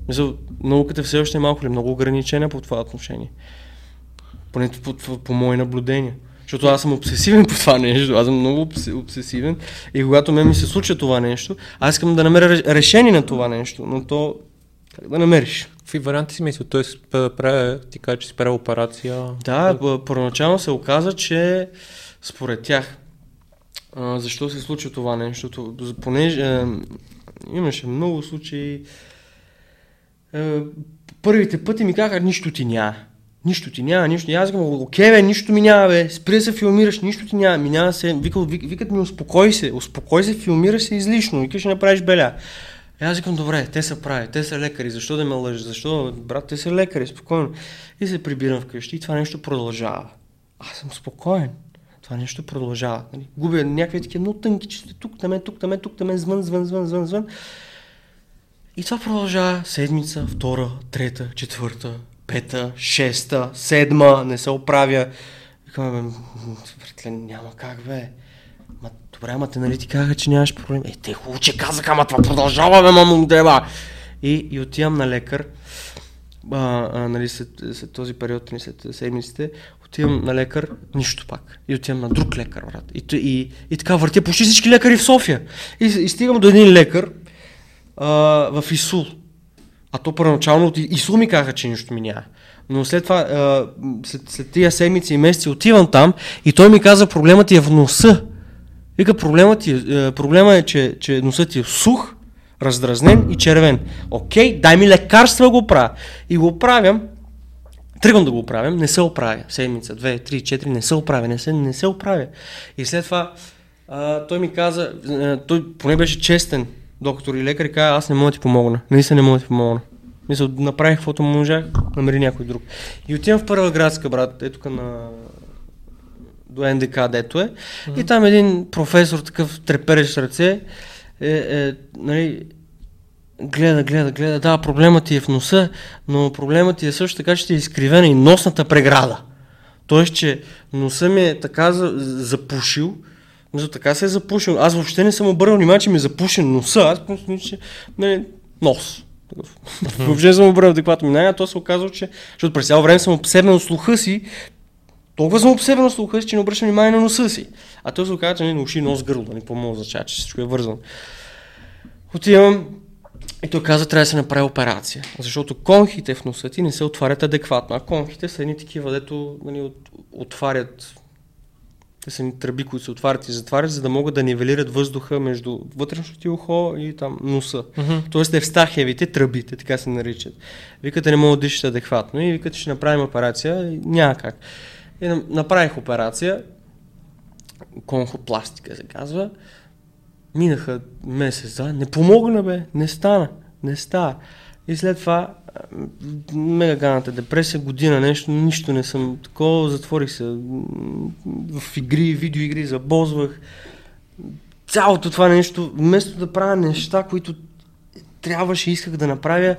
Мисъл, науката все още е малко ли много ограничена по това отношение. Поне по, по, по мои наблюдения. Защото аз съм обсесивен по това нещо, аз съм много обсе- обсесивен и когато мен ми се случва това нещо, аз искам да намеря ре- решение на това нещо, но то как да намериш? Какви варианти си мислил? Той прави, ти кажа, че си прави операция. Да, първоначално се оказа, че според тях, а, защо се случи това нещо, понеже а, имаше много случаи, а, първите пъти ми казаха, нищо ти няма. Нищо ти няма, нищо. И аз казвам, окей, бе, нищо ми няма, бе. Спри да се филмираш, нищо ти няма. Минава се, викат, вик, викат ми, успокой се, успокой се, филмираш се излишно, викаш, ще направиш беля. И аз викам, добре, те са прави, те са лекари, защо да ме лъжат, защо, брат, те са лекари, спокойно. И се прибирам вкъщи и това нещо продължава. Аз съм спокоен. Това нещо продължава. Нали? Губя някакви такива много тънки чисти, тук, там, тук, там, тук, там, звън, звън, звън, звън, звън. И това продължава седмица, втора, трета, четвърта, пета, шеста, седма, не се оправя. Викаме, бе, братле, няма как, бе. Ма, добре, ама те нали ти казаха, че нямаш проблем. Е, те хубаво, че казаха, ама това продължава, бе, мамо. И, и отивам на лекар, а, а, нали, след, след този период, нали, след седмиците, отивам на лекар, нищо пак. И отивам на друг лекар, брат. И, и, и така въртя почти всички лекари в София. И, и стигам до един лекар а, в Исул. А то първоначално от Исул ми казаха, че нищо ми няма. Но след това, а, след, след тия седмици и месеци отивам там и той ми каза, проблемът ти е в носа. Вика, проблемът, ти, е, проблема е, че, че носът ти е сух, раздразнен и червен. Окей, дай ми лекарства го правя. И го правям, тръгвам да го оправям, не се оправя. Седмица, две, три, четири, не се оправя, не се, не се оправя. И след това а, той ми каза, а, той поне беше честен доктор и лекар и каза, аз не мога да ти помогна. Наистина не мога да ти помогна. Мисля, направих каквото можах, намери някой друг. И отивам в първа градска, брат, е тук на до НДК, дето е. Mm-hmm. И там един професор, такъв треперещ ръце, е, е, нали, гледа, гледа, гледа, да, проблемът ти е в носа, но проблемът ти е също така, че ти е изкривена и носната преграда. Тоест, че носа ми е така за, запушил, мисля, така се е запушил. Аз въобще не съм обърнал внимание, че ми е запушен носа. Аз просто мисля, че нали, нос. Въобще не съм обърнал адекватно внимание, а то се оказва, че, защото през цяло време съм обсебен от слуха си, толкова съм обсебен от слуха си, че не обръщам внимание на носа си. А той се оказва, че не уши, нос, гърло, не по-мога означава, че всичко е вързано. Отивам, и той каза, трябва да се направи операция. Защото конхите в носа ти не се отварят адекватно. А конхите са едни такива, дето нали, от, отварят са ни тръби, които се отварят и затварят, за да могат да нивелират въздуха между вътрешното ти ухо и там носа. Мгм. Тоест евстахиевите тръбите, така се наричат. Викате не могат да дишат адекватно и викате ще направим операция, няма как. И на- направих операция, конхопластика се казва. Минаха месец, да, не помогна бе, не стана, не става. И след това мега депресия, година нещо, нищо не съм такова, затворих се в игри, видеоигри, забозвах. Цялото това нещо, вместо да правя неща, които трябваше, исках да направя,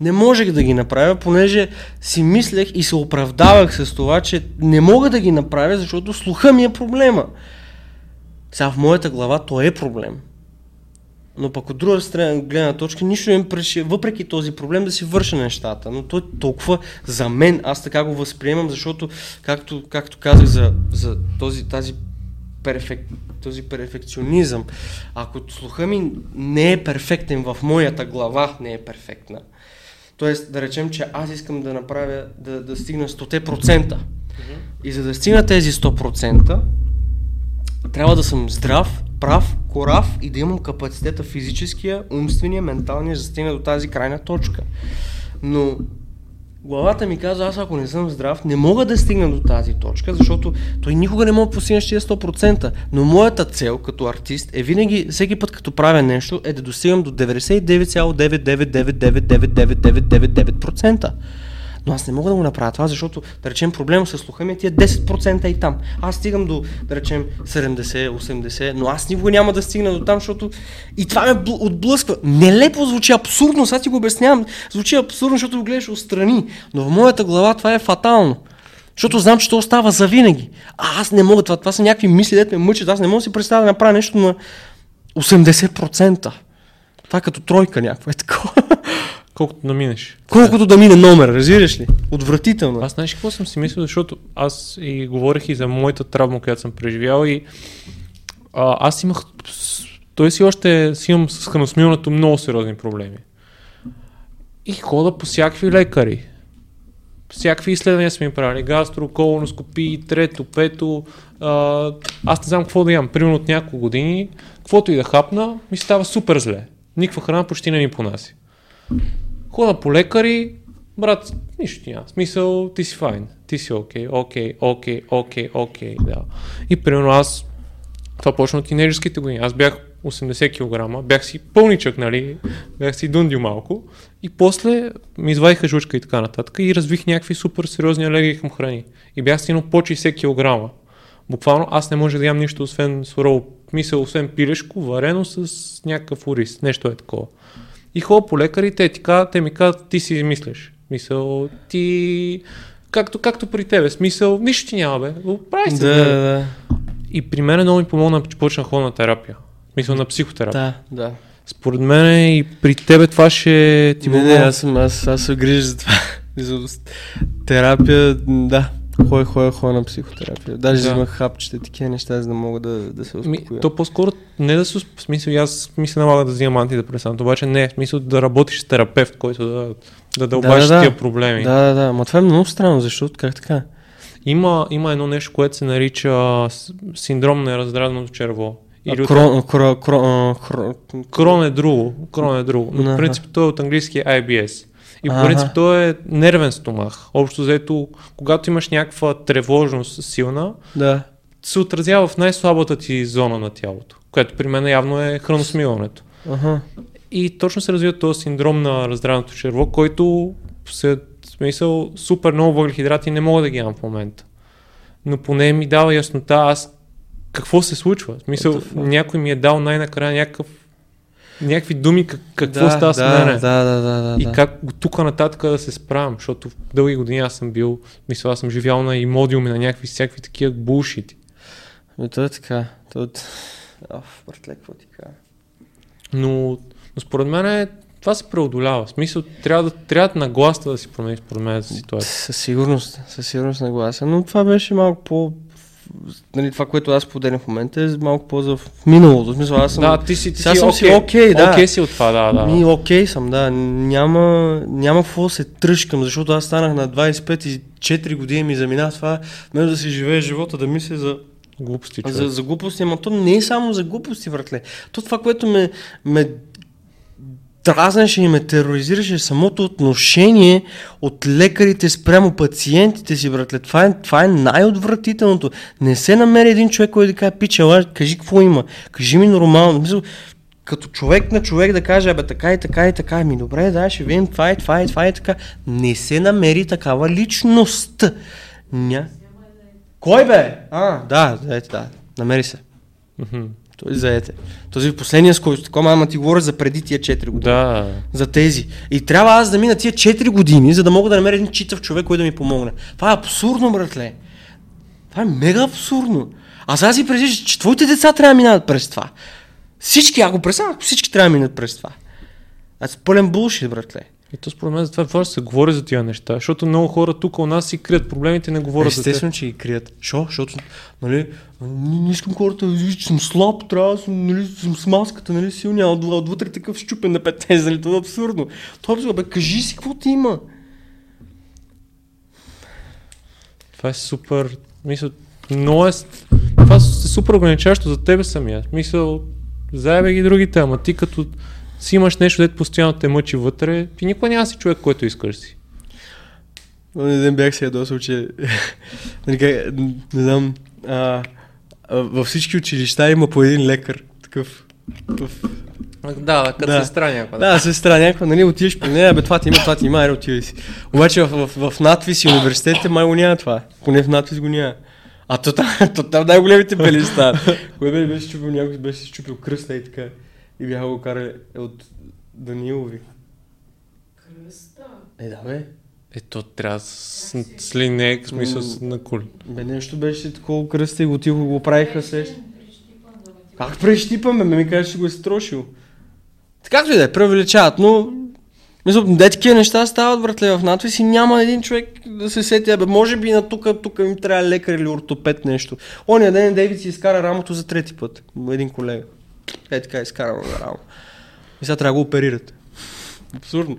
не можех да ги направя, понеже си мислех и се оправдавах с това, че не мога да ги направя, защото слуха ми е проблема. Сега в моята глава то е проблем. Но пък от друга страна, гледна точка, нищо не ми пречи, въпреки този проблем, да си върша нещата. Но той е толкова за мен, аз така го възприемам, защото, както, както казах за, за този, тази перфек, този перфекционизъм, ако слуха ми не е перфектен в моята глава, не е перфектна. Тоест, да речем, че аз искам да направя, да, да стигна 100%. И за да стигна тези 100%, трябва да съм здрав, прав, корав и да имам капацитета физическия, умствения, менталния, за да стигна до тази крайна точка. Но главата ми казва, аз ако не съм здрав, не мога да стигна до тази точка, защото той никога не мога да постигнеш тия 100%. Но моята цел като артист е винаги, всеки път като правя нещо, е да достигам до 99,9999999%. Но аз не мога да го направя това, защото, да речем, проблема с слуха ми е тия 10% и там. Аз стигам до, да речем, 70, 80, но аз никога няма да стигна до там, защото и това ме бл- отблъсква. Нелепо звучи абсурдно, сега ти го обяснявам. Звучи абсурдно, защото го гледаш отстрани. Но в моята глава това е фатално. Защото знам, че то остава завинаги. А аз не мога това. Това са някакви мисли, дето ме мъчат. Аз не мога да си представя да направя нещо на 80%. Това е като тройка някаква е такова. Колкото наминеш. Колкото да мине номер, разбираш ли? Отвратително. Аз знаеш какво съм си мислил, защото аз и говорих и за моята травма, която съм преживял и а, аз имах, той си още си имам с храносмилането много сериозни проблеми. И хода по всякакви лекари. Всякакви изследвания сме ми правили. Гастро, колоноскопии, трето, пето. А, аз не знам какво да ям. Примерно от няколко години, каквото и да хапна, ми става супер зле. Никаква храна почти не ми понаси. Хода по лекари, брат, нищо няма. Смисъл, ти си файн, ти си окей, окей, окей, окей, окей, да. И примерно аз, това почна от тинейджерските години. Аз бях 80 кг, бях си пълничък, нали, бях си дундил малко. И после ми извадиха жучка и така нататък и развих някакви супер сериозни алергии към храни. И бях стигнал по 60 кг. Буквално аз не може да ям нищо, освен сурово, мисъл, освен пилешко, варено с някакъв ориз. Нещо е такова. И ходя по лекарите, ти, казват- те ми казват, ти си измисляш. Мисъл, ти... Както, както при тебе, смисъл, нищо ти няма, бе. Прави се. да, бе. да, да. И при мен много ми помогна, че почнах да ходя на терапия. В Смисъл на психотерапия. Да, да. Според мен и при тебе това ще ти Не, не, аз, съм, аз, аз се грижа за това. Терапия, да. Ходя, ходя, ходя на психотерапия. Даже Да. взимах хапчета, такива неща, за да мога да, да се Ми, успокоя. то по-скоро не да се... В смисъл, аз ми се налага да взимам антидепресант, обаче не, в смисъл да работиш с терапевт, който да, да дълбаш да, да. тия проблеми. Да, да, да. Ма това е много странно, защото как така? Има, има едно нещо, което се нарича синдром на раздразненото черво. Или А, от- крон, кро, кро, а, кро, Крон е друго. Крон е друго. Но по принцип той е от английски IBS. И по принцип той е нервен стомах. Общо взето, когато имаш някаква тревожност силна, Да. се отразява в най-слабата ти зона на тялото, което при мен явно е храносмиването. Ага. И точно се развива този синдром на раздраното черво, който се, смисъл, супер много въглехидрати не мога да ги имам в момента. Но поне ми дава яснота аз какво се случва. В смисъл, fuck? някой ми е дал най-накрая някакъв, някакви думи как, какво да, става с да, мене. Да, да, да, да. И как от тук нататък да се справям, защото дълги години аз съм бил, мисля, аз съм живял на имодиуми, на някакви всякакви такива булшити. Ами, то е така. То е... Оф, братле, какво ти кажа? Но, но според мен е, това се преодолява. В смисъл, трябва да, трябва да нагласта да си промени според мен ситуация. Със сигурност, със сигурност нагласа. Но това беше малко по... Нали, това, което аз поделям в момента е малко по за в миналото. В смисъл, аз съм... Да, ти си, ти сега си съм окей. окей, да. Окей си от това, да, да. Ми, окей съм, да. Няма, няма какво да се тръжкам, защото аз станах на 25 и 4 години ми замина това, вместо да си живее живота, да мисля за, Глупости, човек. за, за глупости, ама то не е само за глупости, братле. То това, което ме, ме дразнеше и ме тероризираше е самото отношение от лекарите спрямо пациентите си, братле. Това е, това е най-отвратителното. Не се намери един човек, който да каже, пича, ела, кажи какво има, кажи ми нормално. Мисъл, като човек на човек да каже, абе така и така и така, ми добре, да, ще видим това и това и това и така. Не се намери такава личност. Ня... Кой бе? А, да, заете, да. Намери се. Той заете. Този последния с който такова, ама ти говоря за преди тия 4 години. Да. За тези. И трябва аз да мина тия 4 години, за да мога да намеря един читав човек, който да ми помогне. Това е абсурдно, братле. Това е мега абсурдно. А сега си презиш, че твоите деца трябва да минават през това. Всички, ако представя, всички трябва да минат през това. Аз пълен булшит, братле. И то според мен затова е важно да се говори за тия неща, защото много хора тук у нас си крият проблемите не говорят за Естествено, че ги крият. Шо? Защото, нали, не, не искам хората да видят, че съм слаб, трябва да съм, нали, съм с маската, нали, силния, от- отвътре такъв щупен на 15, нали, това е абсурдно. Това е абсурдно, бе, кажи си какво ти има. Това е супер, мисля, много е, това е супер ограничаващо за тебе самия. Мисъл, заебе ги другите, ама ти като си имаш нещо, дето постоянно те мъчи вътре, ти никога няма да си човек, който искаш да си. Онзи ден бях се ядосал, че нали, не знам, а, във всички училища има по един лекар. Такъв. такъв Да, да, като сестра някаква. Да, сестра, някаква, нали, отиваш при нея, бе, това ти има, това ти има, отивай си. Обаче в, в, в надвис и университетите май го няма това. Поне в надвис го няма. А то там, то там най-големите бели стават. Кой бе беше чупил, някой беше чупил кръста и така. И бяха го карали от Данилови. Кръста. Е, да бе. Ето, трябва с, с линейк, в смисъл с- на коли. Бе, нещо беше такова кръста и го отиха го правиха се. Как прещипаме, ме ми каже, че го е строшил. Както и да е, преувеличават, но... Мисля, де такива неща стават, братле, в надвис и няма един човек да се сети, бе, може би на тук, тук им трябва лекар или ортопед нещо. Оня ден Дейвид си изкара рамото за трети път. Един колега. Е така изкара му на рамо. И сега трябва да го оперират. Абсурдно.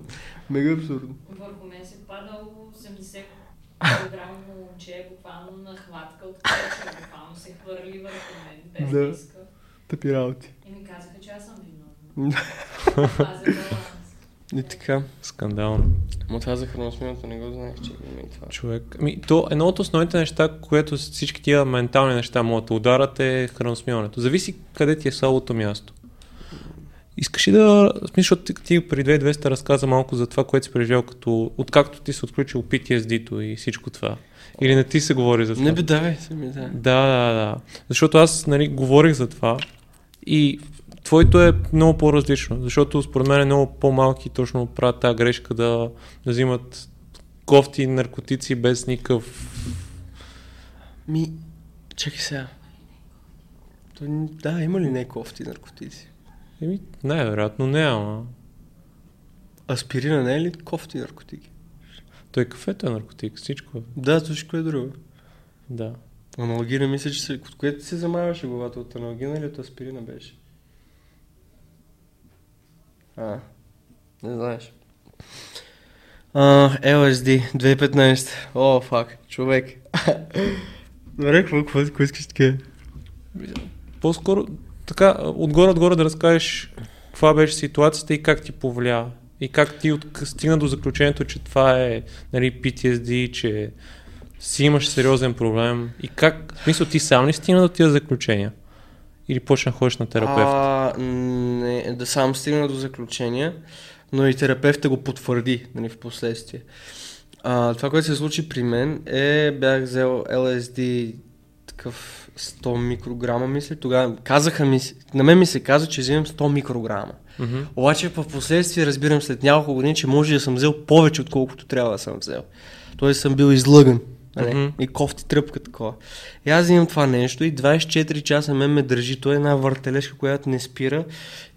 Мега абсурдно. Върху мен се падало 80 килограмно момче, буквално на хватка от кръча, буквално се хвърли върху мен, без Да. иска. Тъпи работи. И ми казаха, че аз съм виновна. Аз е. И така. Скандално. Ма това за храносмината не го знаех, че има и това. Човек. Ами, то едно от основните неща, което всички тия ментални неща могат да ударат е храносмиването. Зависи къде ти е слабото място. Искаш ли да... Смисъл, ти, ти при 2200 разказа малко за това, което си преживял, като, откакто ти се отключил PTSD-то и всичко това. Или не ти се говори за това? Не бе, давай, сами да. Да, да, да. Защото аз нали, говорих за това и твоето е много по-различно, защото според мен е много по-малки точно правят тази грешка да, да взимат кофти наркотици без никакъв... Ми, чакай сега. То, да, има ли не кофти наркотици? Еми, най-вероятно не, ама Аспирина не е ли кофти наркотики? той кафето е наркотик, всичко е. Да, всичко е друго. Да. Аналгина мисля, че се... От което се замаваше главата? От аналгина или от аспирина беше? А, не знаеш. А, LSD, 2015. О, фак, човек. Добре, какво, какво, какво искаш така? По-скоро, така, отгоре-отгоре да разкажеш каква беше ситуацията и как ти повлия. И как ти от, стигна до заключението, че това е нали, PTSD, че си имаш сериозен проблем. И как, в смисъл, ти сам ли стигна до тия заключения? Или почна ходиш на терапевт? А, не, да сам стигна до заключение, но и терапевта го потвърди нали, в последствие. А, това, което се случи при мен е, бях взел LSD такъв 100 микрограма, мисля. Тогава казаха ми, на мен ми се каза, че взимам 100 микрограма. Мгм. Обаче в последствие разбирам след няколко години, че може да съм взел повече, отколкото трябва да съм взел. Тоест съм бил излъган. Нали? Мгм. И кофти тръпка такова. И аз имам това нещо и 24 часа мен ме държи. Той е една въртележка, която не спира.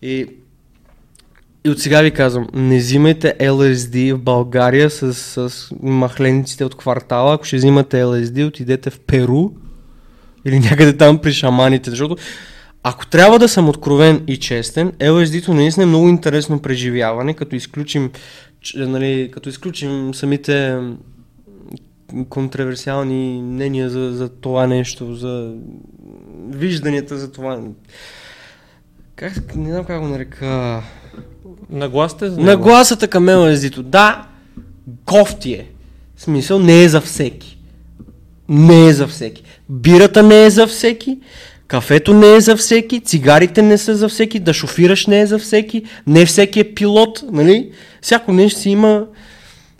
И, и от сега ви казвам, не взимайте LSD в България с, с махлениците от квартала. Ако ще взимате LSD, отидете в Перу или някъде там при шаманите, защото ако трябва да съм откровен и честен, LSD-то наистина е много интересно преживяване, като изключим, че, нали, като изключим самите контроверсиални мнения за, за това нещо, за вижданията за това. Как, не знам как го нарека. Нагласите за него? Нагласата към LSD-то. Да, кофти е. В смисъл не е за всеки. Не е за всеки. Бирата не е за всеки. Кафето не е за всеки, цигарите не са за всеки, да шофираш не е за всеки, не всеки е пилот, нали? Всяко нещо си има...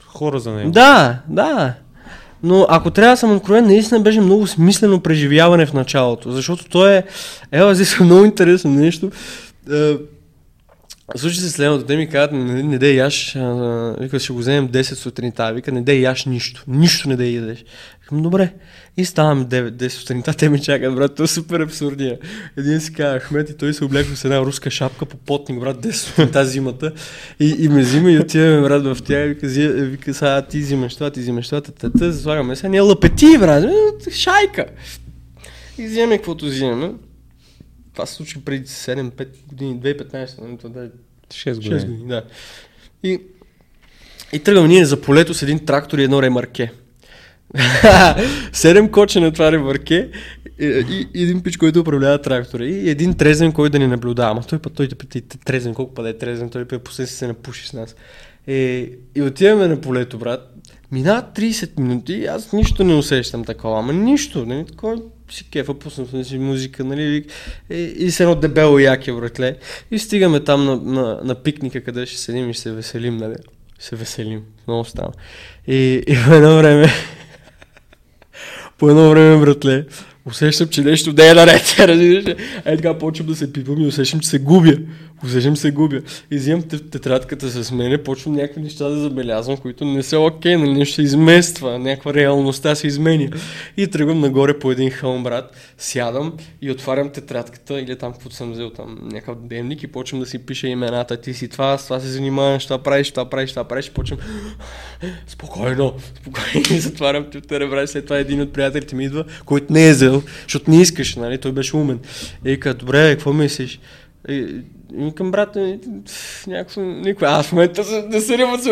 Хора за него. Да, да. Но ако трябва да съм откровен, наистина беше много смислено преживяване в началото, защото то е... Ела, здесь е много интересно нещо. Е, Случи се следното, те ми казват, не, не дей яш, вика, ще го вземем 10 сутринта, вика, не дей яш нищо, нищо не дей ядеш. Викам, добре. И ставам 9, 10 сутринта, те ми чакат, брат, то е супер абсурдия. Един си казва, Ахмет и той се обляква с една руска шапка по потник, брат, 10 сутринта зимата. И, и ме взима и отиваме, брат, в тях, вика, зи- вика, сега ти взимаш това, ти взимаш това, тата, слагаме сега, ние лапети, брат, е, шайка. И вземем каквото взимаме. Това се случи преди 7-5 години, 2015, нали, това да е 6 6 години. години, да. И, и тръгваме ние за полето с един трактор и едно ремарке. Седем коча на това ремарке и, и, един пич, който управлява трактора и един трезен, който да ни наблюдава. Ама той път, той път, и трезен, колко път е трезен, той път после се напуши с нас. И, и отиваме на полето, брат. Минават 30 минути и аз нищо не усещам такова, ама нищо, нали, такова си кефа, пуснал съм си музика, нали, и, и с едно дебело яке, братле. И стигаме там на, на, на пикника, къде ще седим и ще се веселим, нали. Се веселим, много става. И, и по едно време, по едно време, братле, усещам, че нещо не е наред, разбираш? Е така почвам да се пипам и усещам, че се губя. Че се губя. И взимам тет- тетрадката с мене, почвам някакви неща да забелязвам, които не са окей, нали, нещо се измества, някаква реалността се изменя. И тръгвам нагоре по един хълм, брат, сядам и отварям тетрадката или там, каквото съм взел там, някакъв дневник и почвам да си пиша имената. Ти си това, с това се занимаваш, това правиш, това правиш, това правиш. Почвам спокойно, спокойно затварям тютера, брат. След това един от приятелите ми идва, който не е взел, защото не искаш, нали? Той беше умен. И вика, добре, бе, какво мислиш? И, и викам, брат, е, някакво, никой. Аз в момента да се,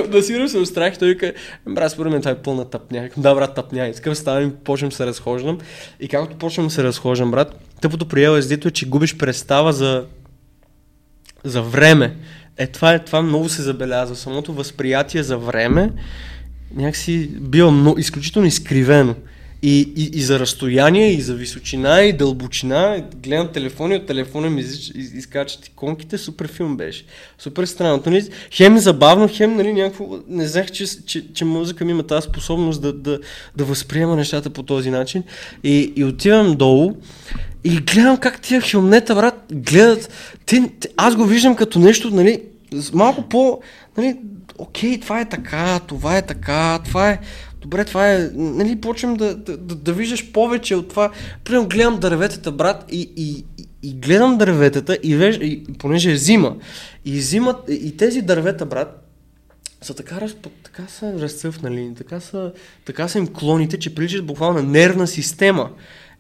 да сирам се от страх. Той вика, брат, според мен това е пълна тъпня. Викам, да, брат, тъпня. Искам ставам и почвам се разхождам. И както почвам се разхождам, брат, тъпото при LSD е, че губиш представа за, за време. Е, това, е, това много се забелязва. Самото възприятие за време някакси бива изключително изкривено. И, и, и за разстояние, и за височина, и дълбочина. Гледам телефона и от телефона ми из, из, изкачат иконките. Супер филм беше. Супер странно. Нали, хем забавно, хем нали, някакво... Не знаех, че, че, че музика ми има тази способност да, да, да възприема нещата по този начин. И, и отивам долу и гледам как тия хилмнета, брат, гледат... Те, те, аз го виждам като нещо, нали, малко по... Нали, окей, това е така, това е така, това е... Добре, това е... Нали, почвам да, да, да, да виждаш повече от това. Примерно гледам дърветата, брат, и, и, и, гледам дърветата, и, веж, и понеже е зима, и зимат, и тези дървета, брат, са така, така са разцъфнали, така са, така са им клоните, че приличат буквално на нервна система.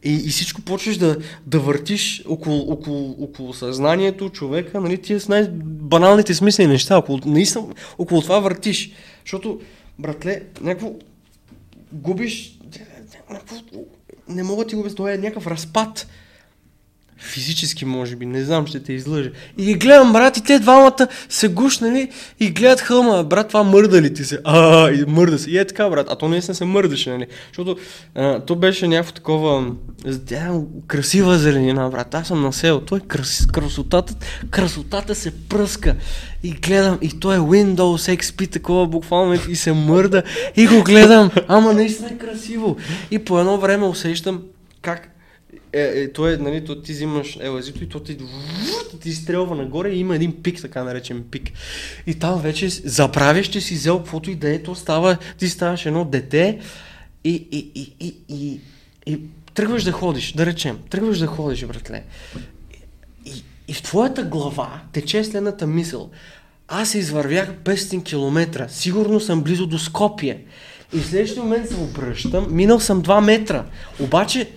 И, и всичко почваш да, да въртиш около, около, около съзнанието, човека, нали, тия с най-баналните смислени неща, около, наистина, около това въртиш. Защото, братле, някакво губиш, не мога да ти го обясня, е някакъв разпад. Физически, може би, не знам, ще те излъжа. И ги гледам, брат, и те двамата се гушнали и гледат хълма. Брат, това мърда ли ти се? А, и мърда се. И е така, брат. А то наистина се мърдаше, нали? Защото а, то беше някакво такова тя, красива зеленина, брат. Аз съм на село. Той крас, красотата, красотата се пръска. И гледам, и той е Windows XP, такова буквално и се мърда. И го гледам. Ама наистина е красиво. И по едно време усещам как е, е, то е, нали, то ти взимаш елазито и то ти, ти изстрелва нагоре и има един пик, така наречен пик. И там вече забравяш, че си взел каквото и да е, то става, ти ставаш едно дете и, и, и, и, и, и тръгваш да ходиш, да речем, тръгваш да ходиш, братле. И, и в твоята глава тече следната мисъл. Аз извървях 500 км, сигурно съм близо до Скопие. И в следващия момент се обръщам, минал съм 2 метра. Обаче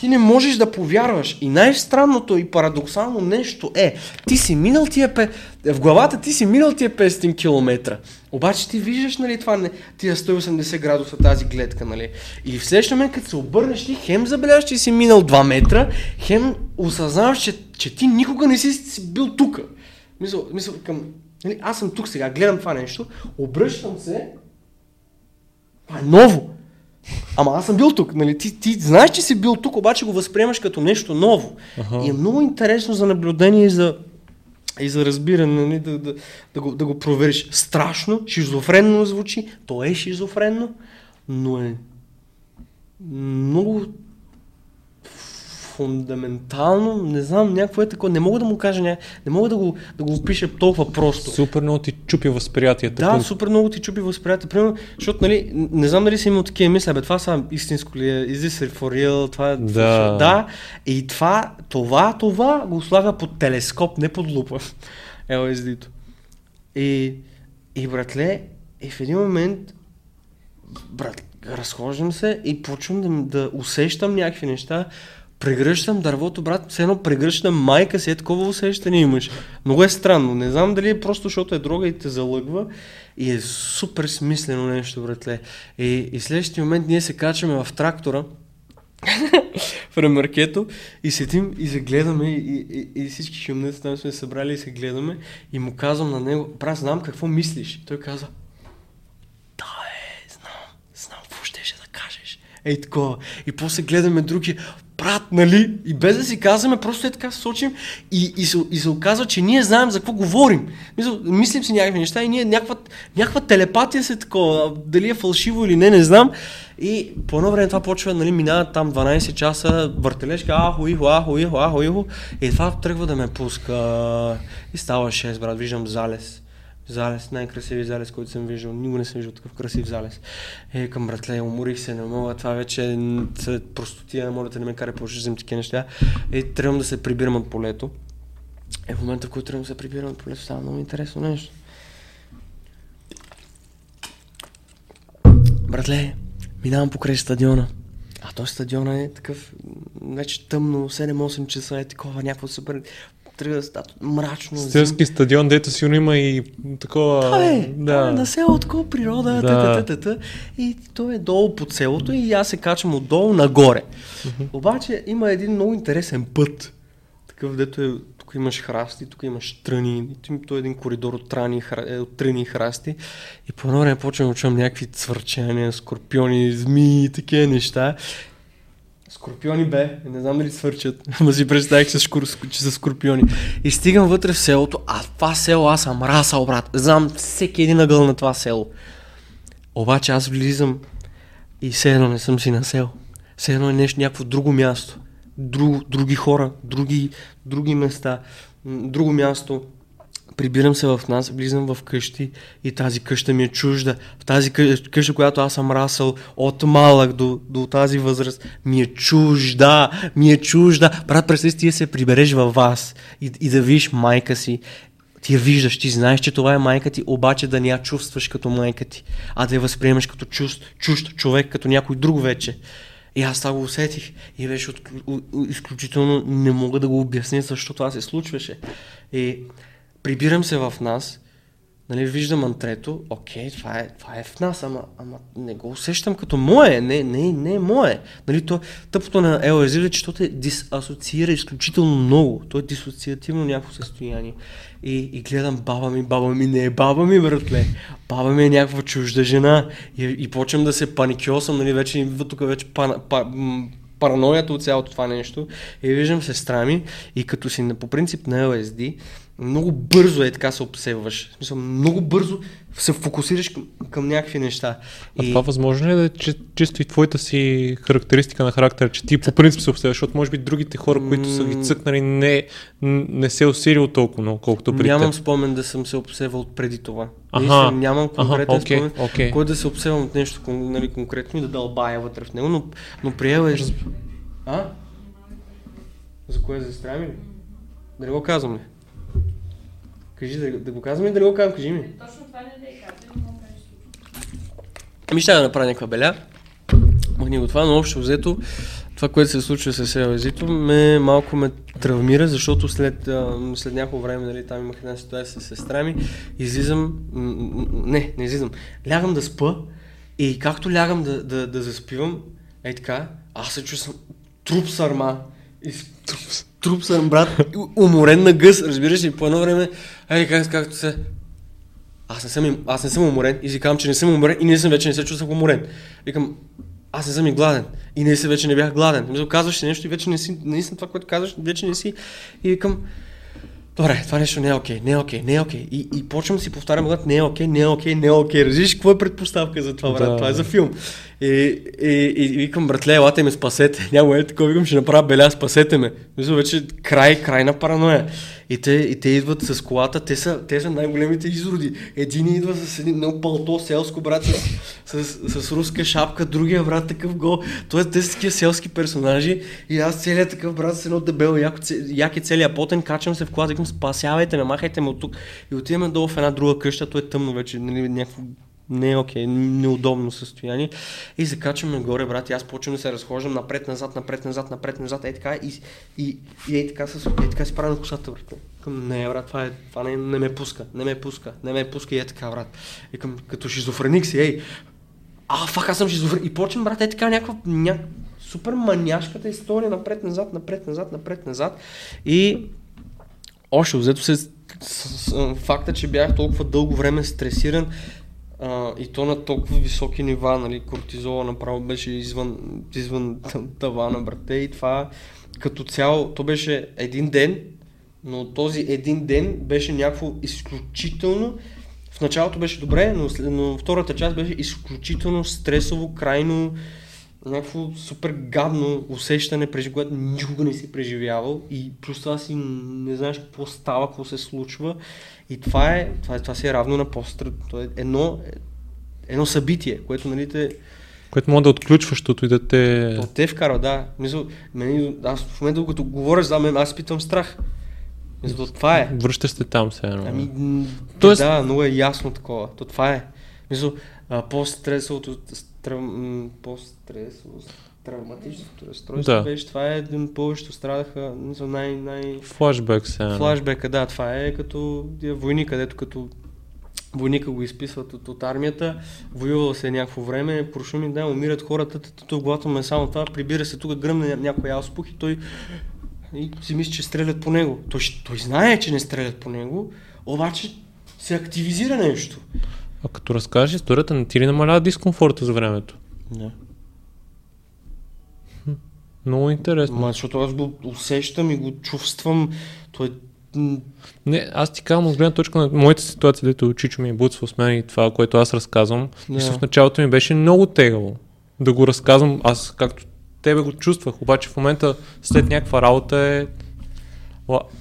ти не можеш да повярваш. И най-странното и парадоксално нещо е, ти си минал тия, пе... в главата ти си минал тия 500 км. Обаче ти виждаш, нали, това, тия 180 градуса, тази гледка, нали. И в следващия момент, като се обърнеш, ти хем забелязваш, че си минал 2 метра, хем осъзнаваш, че, че ти никога не си, си бил тук. Мисъл, мисъл към, нали, аз съм тук сега, гледам това нещо, обръщам се, това е ново. Ама аз съм бил тук, нали? Ти, ти знаеш, че си бил тук, обаче го възприемаш като нещо ново. Ага. И е много интересно за наблюдение и за, и за разбиране, нали? да, да, да, го, да го провериш. Страшно, шизофренно звучи, то е шизофренно, но е много фундаментално, не знам, някакво е такова, не мога да му кажа, не, не мога да го, да го опиша толкова просто. Супер много ти чупи възприятието. Да, пък... супер много ти чупи възприятието. Примерно, защото, нали, не знам дали си имал такива мисли, бе, това са истинско ли е, is this for real, това е... Да. да. И това, това, това го слага под телескоп, не под лупа. LSD-то. И, и братле, и в един момент, брат, разхождам се и почвам да, да усещам някакви неща, прегръщам дървото, брат, все едно прегръщам майка си, е такова усещане имаш. Много е странно. Не знам дали е просто защото е дрога и те залъгва и е супер смислено нещо, братле. И, и следващия момент ние се качваме в трактора, в ремаркето и седим и се гледаме и, и, и всички шумници там сме събрали и се гледаме и му казвам на него, брат, знам какво мислиш. Той каза, да, е, знам, знам какво ще да кажеш. Ей такова. И после гледаме други, брат, нали? И без да си казваме, просто е така сочим и, и, се, и се оказва, че ние знаем за какво говорим. Мисля, мислим си някакви неща и ние някаква, някаква телепатия се такова, дали е фалшиво или не, не знам. И по едно време това почва, нали, минават там 12 часа, въртележка, ахо, ихо, ахо, ихо, ахо, ихо. И това тръгва да ме пуска. И става 6, брат, виждам залез залез, най-красивия залез, който съм виждал. Никога не съм виждал такъв красив залез. Е, към братле, уморих се, не мога, това вече е простотия, моля да не ме кара по взем такива неща. Е, трябвам да се прибирам от полето. Е, в момента, в който трябвам да се прибирам от полето, става много интересно нещо. Братле, минавам покрай стадиона. А този стадион е такъв, вече тъмно, 7-8 часа е такова, някакво супер тръгва да става мрачно. Стилски стадион, дето си има и такова... Да, е, да. на село, такова природа, да. та, та, та, и то е долу под селото и аз се качвам отдолу нагоре. Uh-huh. Обаче има един много интересен път, такъв дето е тук имаш храсти, тук имаш тръни, то е един коридор от, трани, е, от тръни и храсти. И по едно време почвам да чувам някакви цвърчания, скорпиони, змии и такива неща. Скорпиони бе, не знам дали свърчат, ама си представих, че, шкур, че са скорпиони. И стигам вътре в селото, а това село аз съм расал, брат. Знам всеки един ъгъл на това село. Обаче аз влизам и все едно не съм си на село. Все едно е нещо, някакво друго място. Друг, други хора, други, други места, друго място прибирам се в нас, влизам в къщи и тази къща ми е чужда. В тази къща, която аз съм расъл от малък до, до тази възраст, ми е чужда, ми е чужда. Брат, представи ти се прибереш във вас и, и да видиш майка си. Ти я виждаш, ти знаеш, че това е майка ти, обаче да не я чувстваш като майка ти, а да я възприемаш като чужд, чужд човек, като някой друг вече. И аз това го усетих и беше от, изключително не мога да го обясня защо това се случваше. И прибирам се в нас, нали, виждам антрето, окей, това е, това е в нас, ама, ама не го усещам като мое, не, не, не е мое. Нали, то, тъпото на LSD е, че то те дисасоциира изключително много. То е дисоциативно някакво състояние. И, и гледам баба ми, баба ми не е баба ми, братле. Баба ми е някаква чужда жена. И, и почвам да се паникьосам, нали, вече тук вече пана, па, параноята от цялото това нещо. И виждам сестра ми и като си по принцип на LSD, много бързо е така се обсеваш. В смисъл, много бързо се фокусираш към, към някакви неща. А това възможно ли е да е чи- чисто и твоята си характеристика на характер, че ти по принцип се обсеваш, защото може би другите хора, които са ги цъкнали, не, не се е усилил толкова много, колкото при Нямам теб. спомен да съм се обсевал преди това. Аха, Наистина, нямам конкретен окей, спомен, окей. кой да се обсевам от нещо нали, конкретно и да дълбая вътре в него, но, но приел е... А? За кое за сестра ми ли? Да не го казвам ли? Кажи да, да го казвам или да не го казвам, кажи ми. Точно това не да е казвам, но правиш Ами ще да направя някаква беля. Махни го това, но общо взето това, което се случва с Елезито, ме, малко ме травмира, защото след, след някакво време, нали, там имах една ситуация с сестра ми, излизам, не, не излизам, лягам да спа и както лягам да, да, да заспивам, ей така, аз се чувствам труп сарма. И с- труп съм, брат, уморен на гъс, разбираш ли, по едно време, ей, как, както се, аз не съм, аз не съм уморен и си казвам, че не съм уморен и не съм вече не се чувствам уморен. Викам, аз не съм и гладен. И не се вече не бях гладен. Мисля, казваш си нещо и вече не си, наистина това, което казваш, вече не си. И викам, добре, това нещо не е окей, не е окей, не е окей. И, и почвам си повтарям, брат, не е окей, не е окей, не е окей. Разбираш какво е предпоставка за това, брат? Да. Това е за филм. И, и, и, и викам, братле, елате ме спасете. Няма е такова, викам, ще направя беля, спасете ме. Мисля, вече край, край на параноя. И те, и те идват с колата, те са, те са най-големите изроди. Един идва с един много палто селско, брат, с, с, с, руска шапка, другия брат такъв го. Тоест, те са такива селски персонажи и аз целият такъв брат с едно дебело, яко, як целият потен, качвам се в колата, викам, спасявайте ме, махайте ме от тук. И отиваме долу в една друга къща, то е тъмно вече, нали, някакво не е окей, неудобно състояние. И се качваме горе, брат, и аз почвам да се разхождам напред-назад, напред-назад, напред-назад, ей така, и, и, и ей така, с, ей така си правя на косата, брат. Към, не, брат, това, е, това не, не, ме пуска, не ме пуска, не ме пуска и е така, брат. И към, като шизофреник си, ей, а, фак, аз съм шизофреник. И почвам, брат, е така някаква, ня... супер маняшката история, напред-назад, напред-назад, напред-назад. И още взето се с, с, с, факта, че бях толкова дълго време стресиран а, и то на толкова високи нива, нали, кортизола направо беше извън, извън тавана, брате, и това като цяло, то беше един ден, но този един ден беше някакво изключително, в началото беше добре, но, но втората част беше изключително стресово, крайно, някакво супер гадно усещане, прежи което никога не си преживявал и плюс това си не знаеш какво става, какво се случва и това е, това, е, това си е равно на постра, то е едно, едно събитие, което нали те, Което може да отключва, защото и да те... то те вкарва, да. Мисъл, мен, аз в момента, докато говориш за мен, аз питам страх. Мисъл, това е. Връщаш се там се едно. Ами, Тоест- да, много е ясно такова. То това е. Мисъл, по-стресовото, стра, м, по-стресово, травматичното разстройство Да. беше, това е, един повечето страдаха, мисъл, най, най... Флашбек се едно. Флашбека, да, това е като войни, където като войника го изписват от, от армията, воювал се някакво време, прошуми, да, умират хората, тъто в главата му е само това, прибира се тук, гръмне ня- някой ауспух и той и си мисли, че стрелят по него. Той, той знае, че не стрелят по него, обаче се активизира нещо. А като разкажеш историята, не ти ли намалява дискомфорта за времето? Не. Много интересно. Ма, защото аз го усещам и го чувствам. Той м, Не, аз ти казвам от гледна точка на моята ситуация, дето Чичо ми е буцвал с мен и това, което аз разказвам. Да. И в началото ми беше много тегаво да го разказвам. Аз както тебе го чувствах, обаче в момента след някаква работа е...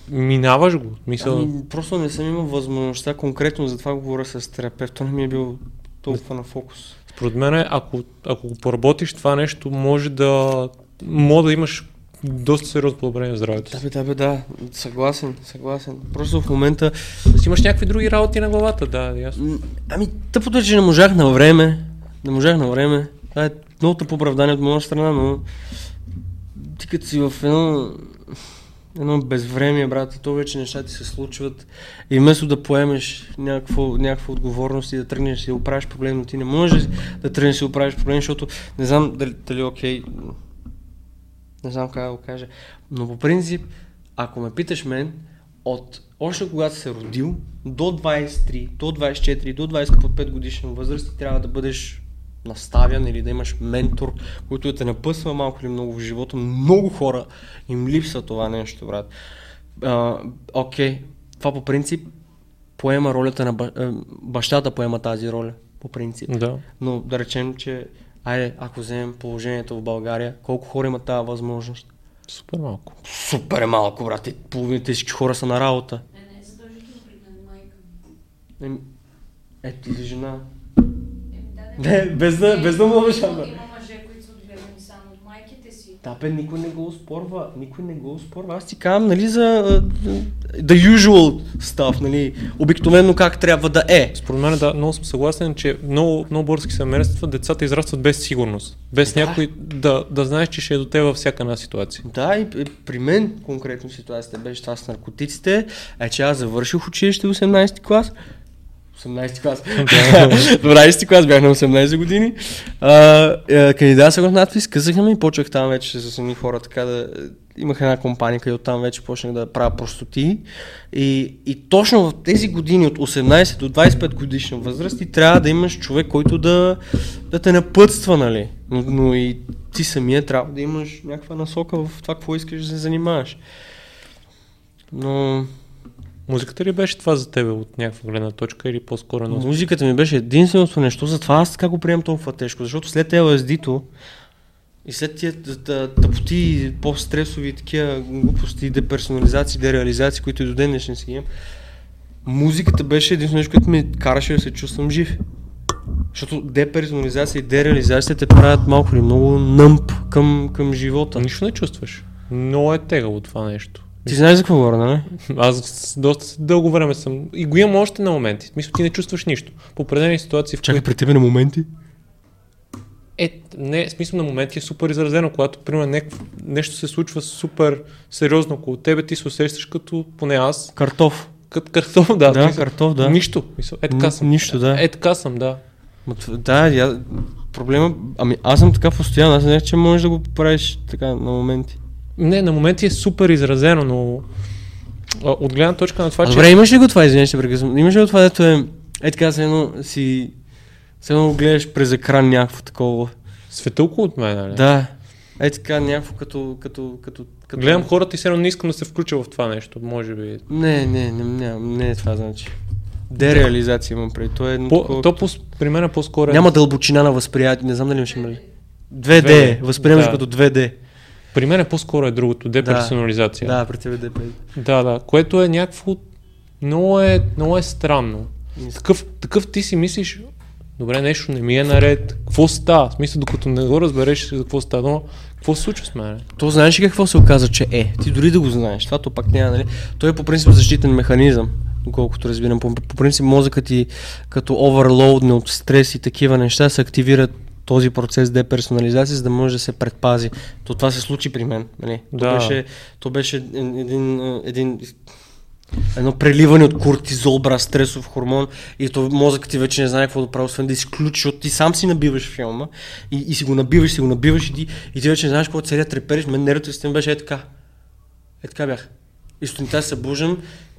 Минаваш го. Мисъл... Ами, просто не съм имал възможността конкретно за това говоря с терапевт. Той не ми е бил толкова на фокус. Според мен, е, ако, ако го поработиш това нещо, може да, може да имаш доста сериозно подобрение в здравето Да, бе, да, бе, да. Съгласен, съгласен. Просто в момента... Си имаш някакви други работи на главата, да, ясно. Ами, тъпото е, че не можах на време. Не можах на време. Това е много тъпо оправдание от моя страна, но ти като си в едно... едно безвремие, брат, то вече нещата ти се случват и вместо да поемеш някакво, някаква отговорност и да тръгнеш и да оправиш проблем, но ти не можеш да тръгнеш и да оправиш проблем, защото не знам дали, дали е окей, не знам как да го кажа, но по принцип, ако ме питаш мен, от още когато се родил, до 23, до 24, до 25 годишна възраст ти трябва да бъдеш наставян или да имаш ментор, който да те напъсва малко или много в живота. Много хора им липсва това нещо, брат. Окей, това по принцип поема ролята на ба- бащата поема тази роля, по принцип. Да. Но да речем, че айде, ако вземем положението в България, колко хора имат тази възможност? Супер малко. Супер е малко, брат. И Половината всички хора са на работа. Не, не, задължително при мен майка ми. Ето ти жена. Еми, да, Не, без да- без да мълваш, Има ама. мъже, които са отгледани само от майките си. Да, бе, никой не го спорва. Никой не го спорва. Аз ти казвам, нали, за the usual stuff, нали, обикновено как трябва да е. Според мен, да, много съм съгласен, че много, много български семейства децата израстват без сигурност. Без Да. някой да, да знаеш, че ще е до теб във всяка една ситуация. Да, и, и при мен конкретно ситуацията беше това с наркотиците, е, че аз завърших училище 18 клас. 18 клас. 12 клас бях на 18 години. А, е, кандидатствах в надпис, казаха ми и почнах там вече с едни хора така да... Имах една компания, където там вече почнах да правя простоти. И, и точно в тези години от 18 до 25 годишна възраст ти трябва да имаш човек, който да, да те напътства, нали? Но, но и ти самия трябва да имаш някаква насока в това, какво искаш да се занимаваш. Но Музиката ли беше това за тебе от някаква гледна точка или по-скоро на Музиката ми беше единственото нещо, затова аз така го приемам толкова тежко, защото след LSD-то и след тия тъпоти, по-стресови такива глупости, деперсонализации, дереализации, които и до ден днешен си имам, музиката беше единственото нещо, което ме караше да се чувствам жив. Защото деперсонализация и дереализация те правят малко или много nëмп към, към живота. Нищо не чувстваш. Много е тегаво това нещо. Ти знаеш за какво говоря, нали? Аз доста дълго време съм. И го имам още на моменти. Смисъл, ти не чувстваш нищо. По определени ситуации, в Чакай които. при тебе на моменти. Е, не, смисъл на моменти е супер изразено, когато, примерно, не, нещо се случва супер сериозно около тебе, ти се усещаш като, поне аз, Картоф. като картоф, да. Да, смисъл, картоф, да. Нищо. Мисъл, е така съм. нищо, да. Е така съм, да. Да, я, проблема, ами аз съм така постоянно, аз не знаех, че можеш да го правиш така на моменти. Не, на моменти е супер изразено, но а, от гледна точка на това, А, че... добре, имаш ли го това, извиня, ще прекъсвам, имаш ли го това, дето е, е така, все едно си, все едно гледаш през екран някакво такова. Светълко от мен, нали? Да, е така, някакво като, като, като, като... Гледам хората и все едно не искам да се включа в това нещо, може би. Не, не, не, не, не е това значи. Дереализация имам преди, то е едно По, такова... то по, при мен е по-скоро... Няма дълбочина на възприятие, не знам дали имаш имали. 2D, 2D, възприемаш да. като 2D. При мен е по-скоро е другото, деперсонализация. Да, при тебе 2D. Да, да, което е някакво... Много е, много е странно. Такъв, такъв ти си мислиш, добре, нещо не ми е наред, какво става? В смисъл, докато не го разбереш за какво става, но какво се случва с мен? То знаеш ли какво се оказа, че е? Ти дори да го знаеш, това то пак няма, нали? Той е по принцип защитен механизъм, доколкото разбирам. По, по принцип мозъкът ти като оверлоудне от стрес и такива неща се активира този процес деперсонализация, за да може да се предпази. То това се случи при мен. Нали? Да. То беше, то беше един, един, едно преливане от кортизол, бра, стресов хормон и то мозъкът ти вече не знае какво да прави, освен да изключи, защото ти сам си набиваш филма и, и си го набиваш, си го набиваш и ти, и ти вече не знаеш какво целият трепериш. Мен нервната система беше е така. Е така бях. И сутринта се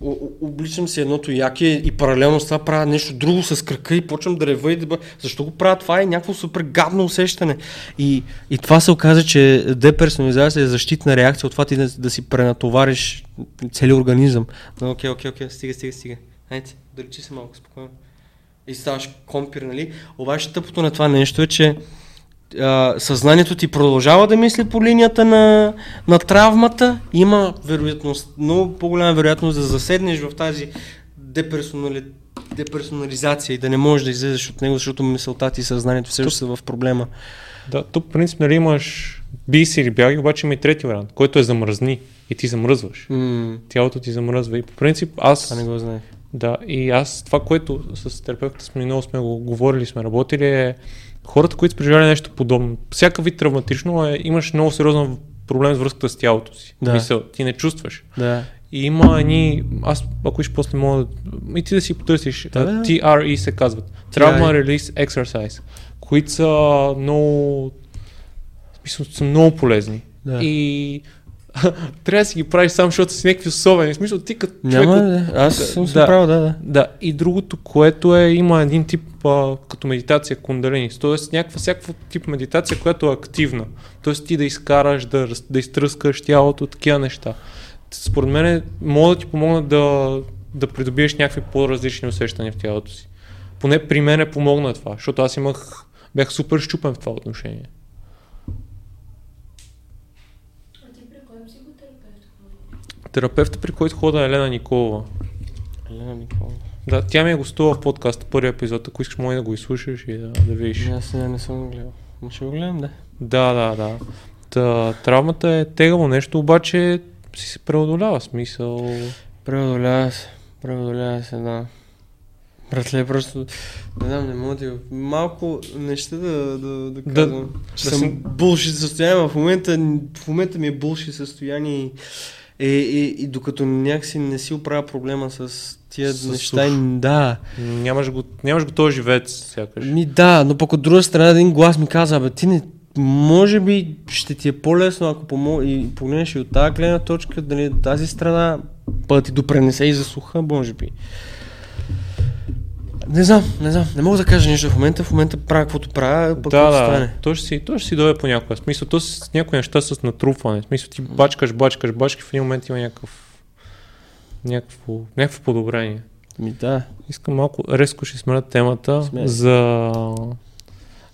о- обличам си едното яке и паралелно с това правя нещо друго с кръка и почвам да рева и да бъ... Защо го правя това е някакво супер гадно усещане. И, и това се оказа, че деперсонализация е защитна реакция от това ти да, да си пренатовариш целият организъм. Но окей, окей, окей, стига, стига, стига. Хайде, далечи се малко, спокойно. И ставаш компир, нали? Обаче тъпото на това нещо е, че а, съзнанието ти продължава да мисли по линията на, на травмата, има вероятност, много по-голяма вероятност да заседнеш в тази деперсонали... деперсонализация и да не можеш да излезеш от него, защото мисълта ти и съзнанието още са в проблема. Да, тук в принцип нали имаш би си или бяги, обаче има и трети вариант, който е замръзни и ти замръзваш. М, Тялото ти замръзва и по принцип аз... това не го знаех. Да, и аз това, което с терапевта сме много сме го говорили, сме работили е хората, които са преживяли нещо подобно. Всяка вид травматично е, имаш много сериозна проблем с връзката с тялото си. Да. Мисъл, ти не чувстваш. Да. И има едни, аз ако искаш после мога и ти да си потърсиш, Да, да. TRE се казват, Trauma Release Exercise, които са много, смисъл, са много полезни. Да. И трябва да си ги правиш сам, защото си някакви особени. В смисъл, ти като човек Няма, от-. Аз съм се Да. правил, да, да. Да, и другото, което е, има един тип а, като медитация кундалини, т.е. някаква всякаква тип медитация, която е активна. Т.е. ти да изкараш, да, да изтръскаш тялото, такива неща. Според мен могат да ти помогнат да, да придобиеш някакви по-различни усещания в тялото си. Поне при мен е помогна това, защото аз имах, бях супер щупен в това отношение. Терапевта, при който хода е Елена Николова. Елена Никола. Да, тя ми е гостува в подкаста, първи епизод, ако искаш може да го изслушаш и да, да видиш. Аз не, не съм го гледал. Ма ще го гледам, да. Да, да, да. Та, травмата е тегаво нещо, обаче си се преодолява смисъл. Преодолява се. Преодолява се, да. Братле, просто не знам, не мога да Малко неща да, да, да Да- казвам. че да съм си- булшит състояние, в момента, в момента ми е булшит състояние и, и, и, докато някакси не си оправя проблема с тия С неща, суш. да. Нямаш го, нямаш го този живец, сякаш. Ми да, но пък от друга страна един глас ми каза, бе, ти не, може би ще ти е по-лесно, ако помо... и погледнеш и от тази гледна точка, дали тази страна па да ти допренесе и за слуха, може би. Не знам, не знам, не мога да кажа нищо в момента, в момента правя каквото правя, пък да, да, стане. то ще, си, то ще си дойде по някаква. Смисъл, то с някои неща с натрупване. Смисъл, ти бачкаш, бачкаш, бачкаш, в един момент има някакъв някакво, някакво подобрение. Ми да. Искам малко резко ще сменя темата Смяй. за,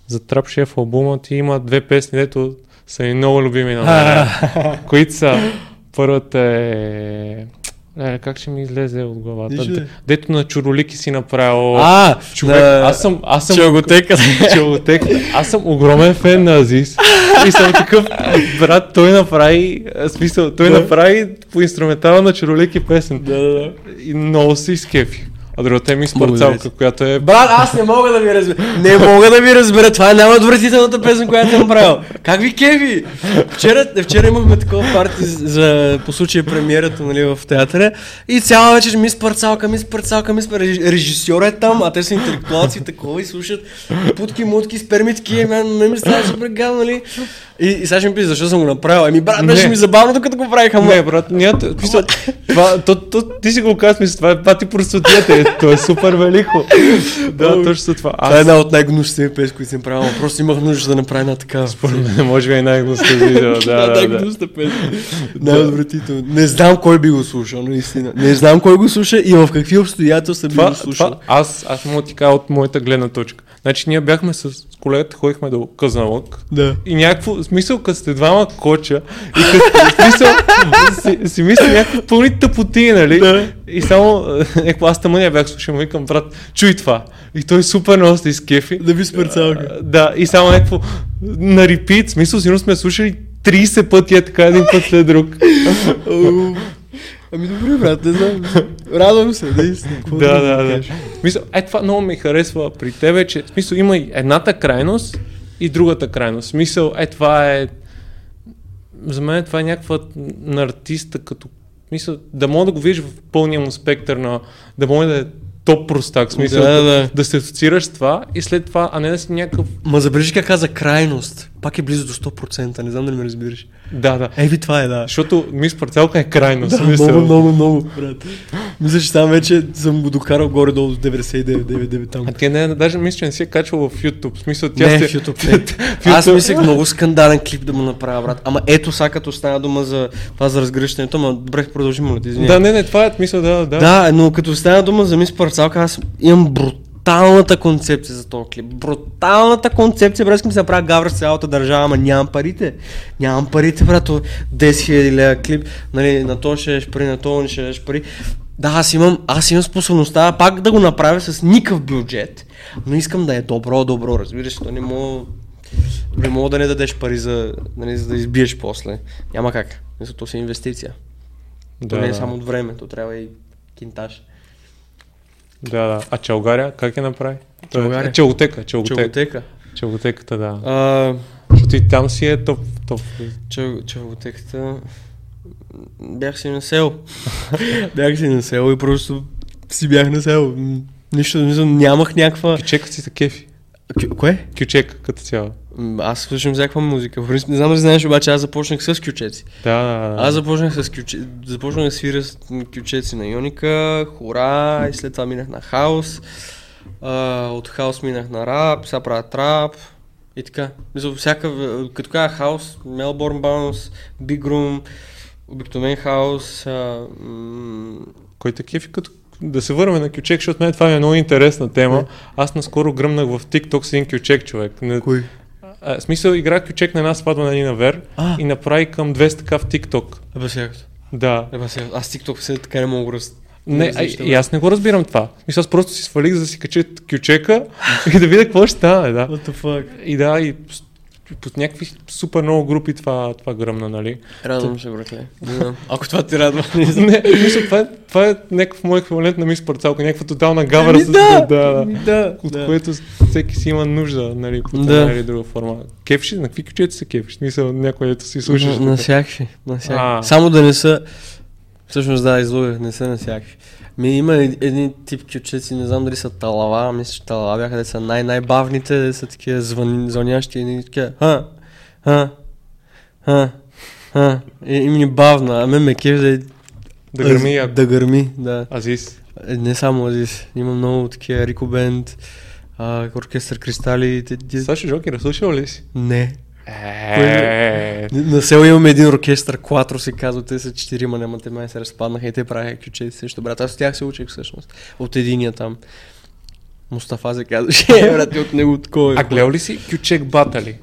за Трап Шеф албума. Ти има две песни, дето са ми много любими на мен. които са първата е... Леле, как ще ми излезе от главата? Нищо не. Дето на чуролики си направил... А, човек, аз съм, аз съм, Челготека. Челготек. Аз съм огромен фен на Азис. И съм такъв, брат, той направи, смисъл, той Да. направи по инструментала на чаролики песен. Да, да, да. И много се изкефи. А другата е ми Благодаря спарцалка, която е... Брат, аз не мога да ви разбера. Не мога да ви разбера. Това е най-отвратителната песен, която съм правил. Как ви кеви? Вчера, вчера имахме такова парти за, по случая премиерата нали, в театъра и цяла вечер ми спарцалка, ми спарцалка, ми спарцалка. Режисьор е там, а те са интелектуалци такова и слушат путки, мутки, спермитки. Мен, мен ми става супер гадно, нали? И, и сега ще ми пита, защо съм го направил. Ами брат, беше Не. ми забавно, докато го правих, ама. Не, брат, няма... ти си го казваш, мисля, това е пати простотията, е, то е супер велико. да, точно това. Това е Аз, една от най-гнусните песни, които съм правил. Просто имах нужда да направя една такава. не може би е най-гнусната видео, да, да, да. най-гнусна песен. Най-отвратително. Не знам кой би го слушал, наистина. Не знам кой го слуша и в какви обстоятелства би го слушал. това, аз, аз мога ти кажа от моята гледна точка. Значи ние бяхме с колегата, ходихме до Казанлък Да. и някакво, смисъл, като сте двама коча и като, смисъл, си, си мисля някакви пълни тъпоти, нали? Да. И само, еко, аз тъмън я бях слушал, му викам, брат, чуй това. И той супер много се изкефи. Да ви спърцалка. А, Да, и само някакво на репит, смисъл, сигурно сме слушали 30 пъти е така един път след друг. Ами добре, брат, не знам. Радвам се, наистина. Да, да, да. кажа? В Смисъл, е това много ми харесва при тебе, че в смисъл има и едната крайност и другата крайност. В Смисъл, е това е за мен това е някаква на артиста като мисъл, да мога да го видиш в пълния му спектър на да може да е топ простак, смисъл Да, да, да. да се асоциираш с това и след това, а не да си някакъв Ма забележи как каза крайност. Пак е близо до 100%, не знам дали ме разбираш. да, да. Ей ви това е, да. Защото мис парцелка е крайност. Да, в смисъл. много, много, много, брат. Мисля, че там вече съм го докарал горе-долу до 99 там. А ти не, даже мисля, че не си е качвал в YouTube. В смисъл, тя Не, сте... в YouTube не. Аз мислех много скандален клип да му направя, брат. Ама ето сега като стана дума за това за разгръщането, ама добре, продължи, моля ти, извиня. Да, не, не, това е мисъл, да, да. Да, но като стана дума за мис Парцалка, аз имам бруталната концепция за този клип. Бруталната концепция, брат, искам да се направя гавра с цялата държава, ама нямам парите. Нямам парите, брато. 10 000 лева клип, нали, на то ще еш пари, на то не ще еш пари. Да, аз имам, аз имам способността пак да го направя с никакъв бюджет, но искам да е добро, добро, разбираш, то не мога, не мога да не дадеш пари за, нали, за да избиеш после. Няма как. Мисля, то си инвестиция. То да, не е да. само от време, то трябва и кинтаж. Да, да. А Чалгаря как я направи? Чалгаря? Челготека, челготека. Челготека. Челготеката, да. А, ти там си е топ, топ. Ча- Чавотеката... Бях си на село. бях си на село и просто си бях на село. Нищо, не знам, нямах някаква... Кючека си са кефи. Кю- Кое? Кючек като цяло. Аз слушам всякаква музика. Не знам дали знаеш, обаче аз започнах с кючеци. Да, да, да. Аз започнах с кюче... започнах да свиря с кючеци на Йоника, хора и след това минах на хаос. А, от хаос минах на рап, сега правя трап и така. Мисля, всяка, като кажа хаос, Melbourne Bounce, Big Room, обикновен хаос, а, м- Кой кефи като да се върнем на кючек, защото мен това е много интересна тема. Аз наскоро гръмнах в TikTok с един кючек човек. Не, Кой? А, смисъл играх кючек на една сватба на Нина Вер А. и направи към 200 така в TikTok. Еба сега. Да. Еба сега. Аз TikTok се така не мога да раз... Не, а, и аз не го разбирам това. Мисля, аз просто си свалих за да си кача кючека и да видя какво ще стане, да. What the fuck? И да, и под някакви супер много групи това, това гръмна, нали? Радвам се, братле. Ако това ти радва, не мисля, това е, това е някакъв мой еквивалент на мис парцалка, някаква тотална гавра Ами с... да, да, ами да, от да. което всеки си има нужда, нали, по Да. или друга форма. Кефши, на какви кючета се кефши? В Смисъл, някой ето си слушаш. На, на всякакви. На всякакви. Само да не са... Всъщност да, излъгах, не са на всякакви. Ми има ед- един тип кючеци, не знам дали са талава, мисля, че талава бяха, де са най- най-бавните, де са такива звън, звънящи и такива, ха, ха, ха, ха. И, и ми бавна, а мен ме кеф да, Да гърми яко. Да гърми, да. Азис. Е, Не само Азис, има много такива Рико Бенд, а, оркестър Кристали, Сашо Жокера, слушал ли си? не. Е, На село имаме един оркестър, Кватро се казва, те са четирима, няма те май се разпаднаха и те правиха ключе срещу брат. Аз от тях се учих всъщност. От единия там. Мустафа се казваше. Е, брат, от него такова. А гледал ли си Кючек Батали?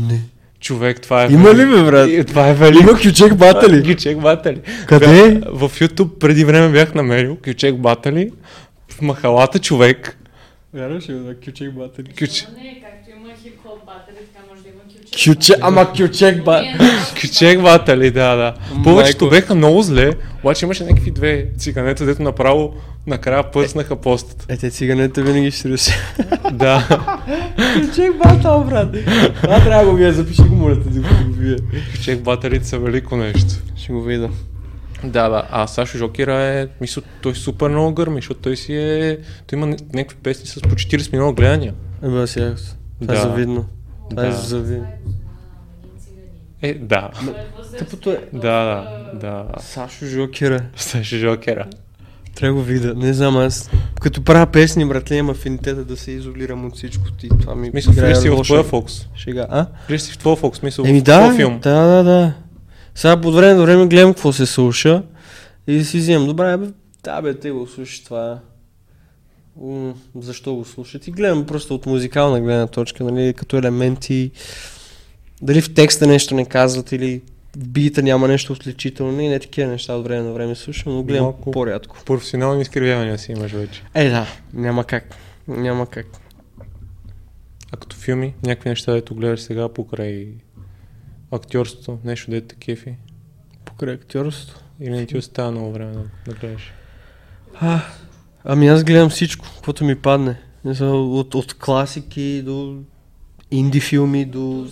Не. Човек, това е... Има ли бе, брат? И- Това е велико. Има кючек батали. Кючек Батали. Къде? Бях- В YouTube преди време бях намерил Кючек Батали. В махалата човек. Вярваш ли, да, кючек батали? Кюч... Но Не, както има хип-хоп батери, така Кючек, ама кючек. Ние знаем, Кючек Батали, да, да. Повечето бяха много зле, обаче имаше някакви две циганета, дето направо накрая пъснаха постът. Е, те циганете винаги ще се Да. Кючек батал, брат. Това трябва да го вие, запиши го, моля да го вие. Кючек Баталите са велико нещо. Ще го видя. Да, да. А Сашо Жокера е, мисля, той супер много гърми, защото той си е... Той има някакви песни с по 40 милиона гледания. Е, бе, сега. Това е Да. завидно. Това е Да. един циганин. Е, да. Е възрастен, Тъпото е- Да, да, да. Сашо Жокера. Сашо Жокера. Трябва да го видя. Не знам, аз като правя песни, братле, има афинитета да се изолирам от всичко ти. Това ми Мисля, играе влез си в твоя фокус. Шега. А? Влез си в твоя фокус, мисъл, Еми в да, твоя филм. да, да, да. Сега по време на време гледам какво се слуша и си вземам. Добре, бе, да бе, те го слушаш това. Защо го слушат? И гледам просто от музикална гледна точка, нали, като елементи. Дали в текста нещо не казват или в бита няма нещо отличително. И не такива неща от време на време слушам, но гледам Малко. по-рядко. Професионални изкривявания си имаш вече. Е, да, няма как. Няма как. А като филми, някакви неща, дето гледаш сега покрай актьорството, нещо дето те кефи. Покрай актьорството. Или не ти остава много време да, да гледаш. А, ами аз гледам всичко, каквото ми падне. От, от класики до инди филми, до,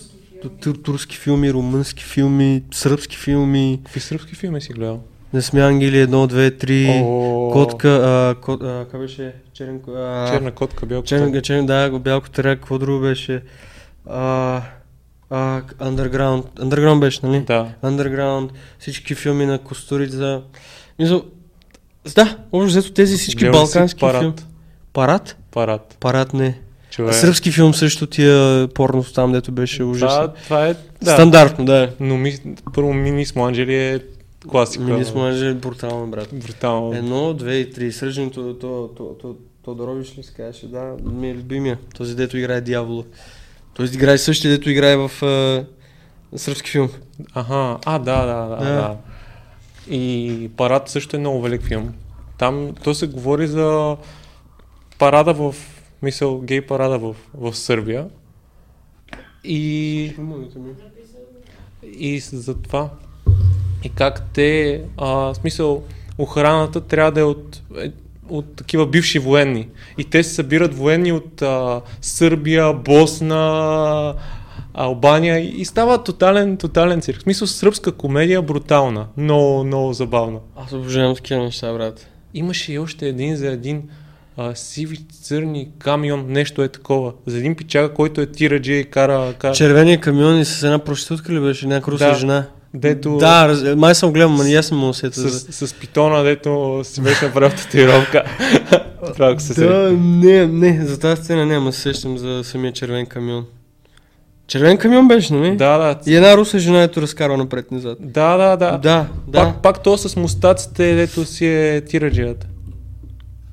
тур, турски филми, румънски филми, сръбски филми. Какви сръбски филми си гледал? Не сме ангели, едно, две, три. О, Котка, а, кот, а, как беше? Черен, а, Черна котка, бял черен, черен, да, го бялко терак, какво друго беше? А, а, Underground, Underground беше, нали? Да. Underground, всички филми на Костурица. Мисля, да, общо взето тези всички си балкански парад? филми. Парад? Парад. Парад не. Човек. Сръбски филм също тия порно там, дето беше ужасно. Да, това е... Да. Стандартно, да. Но ми, първо Мини с Анджели е класика. Мини смаже брутално, брат. Брутално. Едно, две и три. Сръждането, то, то, то, Тодорович ли се казваше? Да, ми е любимия. Този, дето играе дявола. Той играе същия, дето играе в а, сръбски филм. Аха, а, да, да, да, Да. да. И Парад също е много велик филм. Там то се говори за парада в, мисъл, гей парада в, в Сърбия. И, и за това. И как те, а, смисъл, охраната трябва да е от, е, от такива бивши военни. И те се събират военни от а, Сърбия, Босна, Албания и, и става тотален, тотален цирк. В смисъл сръбска комедия брутална, много, много забавна. Аз обожавам такива неща, брат. Имаше и още един за един а, сиви църни камион, нещо е такова. За един пичага, който е тираджи и кара... кара Червения камион и с една проститутка ли беше? Някаква руса Да. жена. дето... Да, раз... май съм гледал, но аз съм му усетил. С, с питона, дето си беше направил татуировка. Това се. Да, не, не, за тази сцена няма се сещам за самия червен камион. Червен камион беше, нали? Да, да. И една руса жена ето разкарва напред-назад. Да, да, да. Да, да. Пак, пак то с мустаците, дето си е тираджията.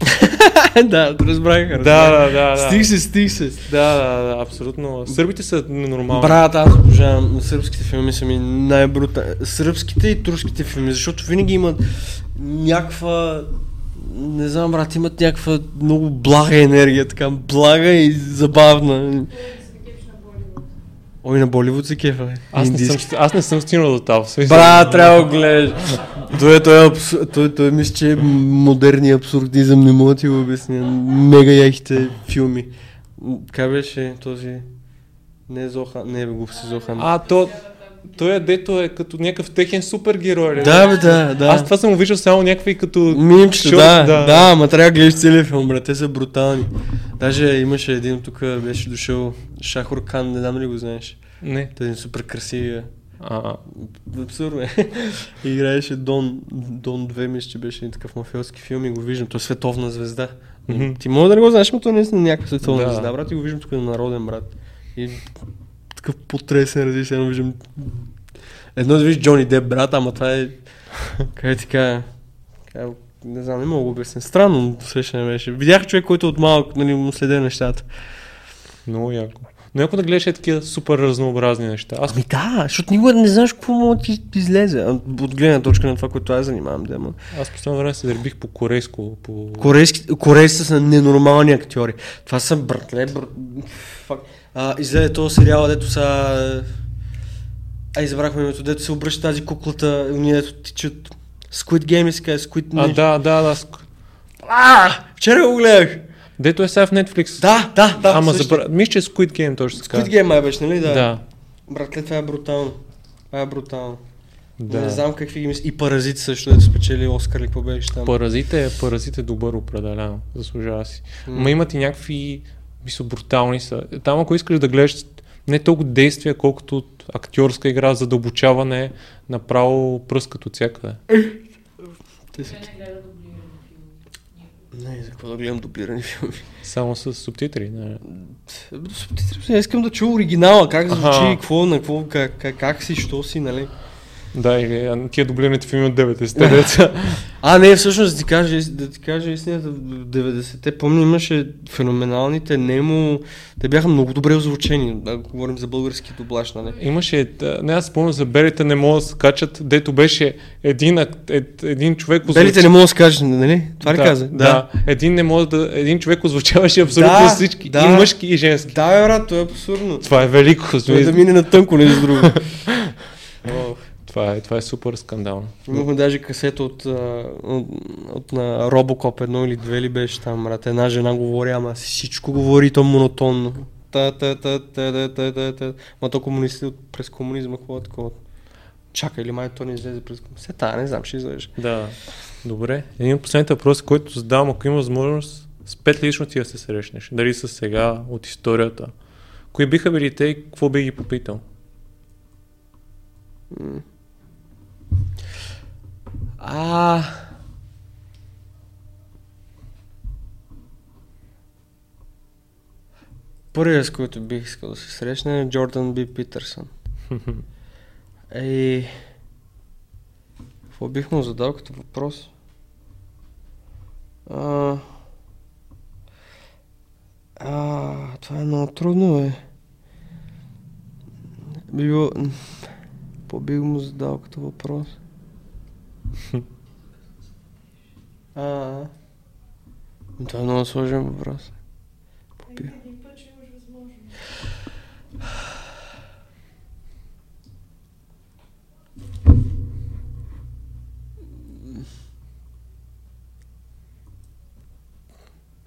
да, разбрах. Да, да, да. да. Стих се, стих се. Да, да, да, абсолютно. Сърбите са нормални. Брат, аз обожавам. Сръбските филми са ми най-брута. Сръбските и турските филми, защото винаги имат някаква... Не знам, брат, имат някаква много блага енергия, така блага и забавна. Ой, на Боливуд се кефа, бе. Аз не, съм, аз не съм стигнал до там. Брат, трябва да го гледаш. Той, той, е абс... той, той мисля, че е модерния абсурдизъм, не мога да ти го обясня. Мега яките филми. Как беше този... Не Зохан, не бе, глупости Зохан. А, то, той е дето е като някакъв техен супергерой. ли? Да, бе, да, да. Аз това съм виждал само някакви като... Мимчета, да, да, да, ама трябва да гледаш целият филм, брат, те са брутални. Даже имаше един тук, беше дошъл Шахур Кан, не знам ли го знаеш. Не. Той е супер красивия. А, Абсурдно е. Играеше Дон, Дон 2, мисля, че беше един такъв мафиотски филм и го виждам. Той е световна звезда. Мгм. Ти може да не го знаеш, но той не е някаква световна Да. звезда, брат, и го виждам тук на народен брат. И такъв потресен, различен, едно виждам. Едно да виждаш Джони Деп, брат, ама това е... Как ти кажа? Не знам, не мога да обясня. Странно усещане беше. Видях човек, който от малък нали, му следя нещата. много яко. Но яко да гледаш е такива супер разнообразни неща. Аз Ами да, защото никога не знаеш какво може ти излезе. От гледна точка на това, което аз занимавам, да, ама. Аз последно време се дърбих по корейско. По... Корейски, корейците са ненормални актьори. Това са братле, бр... Фак. А, излезе този сериал, дето са... А, избрахме името, дето се обръща тази куклата, уния дето тичат... Squid Game ли казва, Squid... А, да, да, да. А, вчера го гледах. Дето е сега в Netflix. Да, да, да. Ама забра... Мисля, че е Squid Game точно така. Squid Game май беше, нали? Да. Да. Братле, това е брутално. Това е брутално. да. Не знам какви ги мисли. И Паразит също, дето спечели Оскар или какво беше там. Паразит е, паразит е добър определено. Заслужава си. М. Ма имат и някакви мисля, брутални са. Там ако искаш да гледаш не толкова действия, колкото актьорска игра, задълбочаване, направо пръскат от всякъде. Те са... Не за какво да гледам дублирани филми. Само с субтитри. Не. Субтитри, не искам да чуя оригинала, как звучи, какво, на какво, как, как, как си, що си, нали? Да, или а, тия дублираните филми от 90-те деца. А, не, всъщност да ти кажа, да ти кажа истината, в 90-те, помня, имаше феноменалните Немо, те бяха много добре озвучени, да говорим за български дублаж, нали? Имаше, да, не аз спомням за белите не могат да се качат, дето беше един, един човек Белите не мога да се кажа, нали? Това ли да, каза? Да. Един, не може да, един човек озвучаваше абсолютно Да, всички, да. и мъжки, и женски. Да, брат, това е абсурдно. Това е велико. Той смисъл. да мине на тънко, не за друго. Това е, това е супер скандално. Имахме даже касета от, от, от на Робокоп едно или две ли беше там, брат. Една жена говори, ама всичко говори то монотонно. Та, та, та, та, та, та, та, та. Ма то комунисти през комунизма, какво е такова? Чакай, или май то не излезе през комунизма? Се та, не знам, ще излезе. Да. Добре. Един от последните въпроси, който задавам, ако има възможност, с пет личности да се срещнеш. Дали са сега, от историята. Кои биха били те и какво би ги попитал? А. Първият, с който бих искал да се срещна е Джордан Би Питърсън. Ей, какво бих му задал като въпрос? А, а, това е много трудно, бе. Би било... Бих му задал като въпрос? А, това е много сложен въпрос. Попи-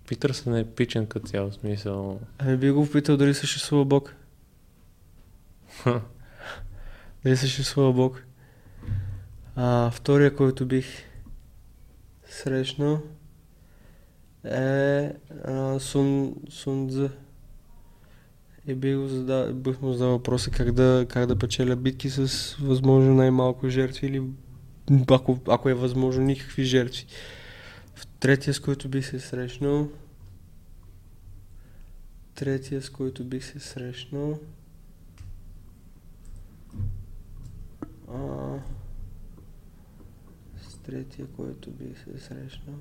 Питърсън е епичен като цял смисъл. Ами би го попитал дали съществува Бог. Дали съществува Бог? А, втория, който бих срещнал е а, Сун, Сун Цзъ. И бих, го задал, бих му задал въпроса как да, как да печеля битки с възможно най-малко жертви или ако, ако е възможно никакви жертви. В третия, с който бих се срещнал третия, с който бих се срещнал а, третия, който бих се срещнал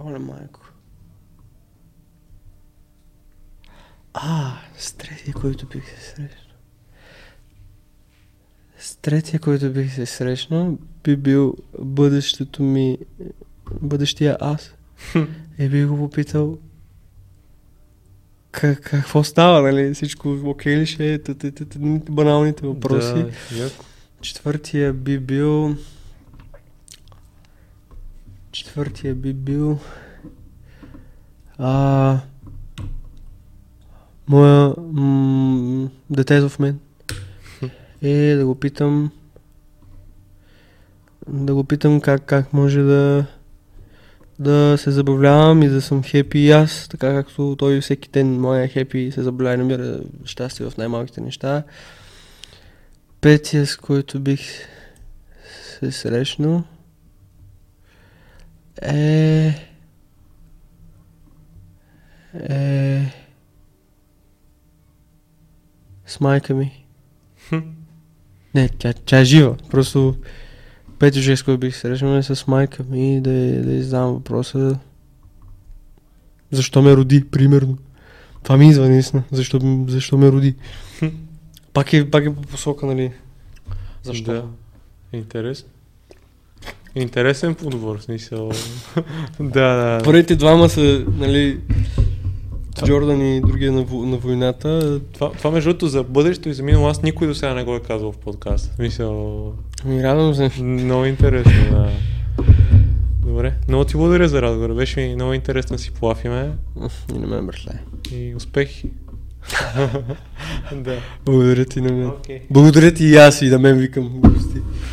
Оле, майко. А, с третия, който бих се срещнал. С третия, който бих се срещнал, би бил бъдещето ми, бъдещия аз. И би го попитал как, какво става, нали? Всичко окей ли ще е? Баналните въпроси. Да. Четвъртия би бил... Четвъртия би бил... А... Моя... М- детето в мен. Е да го питам... Да го питам как, как може да... Да се забавлявам и да съм хепи и аз, така както той всеки ден моя хепи се забавлява и намира щастие в най-малките неща. Петия, с който бих се срещнал е... е... с майка ми. Не, тя, тя е жива. Просто петия човек, с който бих срещнал е с майка ми да, да й задам въпроса защо ме роди, примерно. Това ми идва наистина. Защо, защо ме роди? пак, е, пак е по посока, нали? Защо? Да. Интересно. Интересен подбор, смисъл. да, да. Първите двама са, нали, Джордан и другия на, на войната. Това, това между другото за бъдещето и за минало аз никой до сега не го е казал в подкаст. В Мисъл, Ми радвам се. много интересно, да. Добре, много ти благодаря за разговора. Беше ми много интересно да си полафиме И на мен, братле. и успехи. да. Благодаря ти на мен. Окей. Благодаря ти и аз и на мен викам.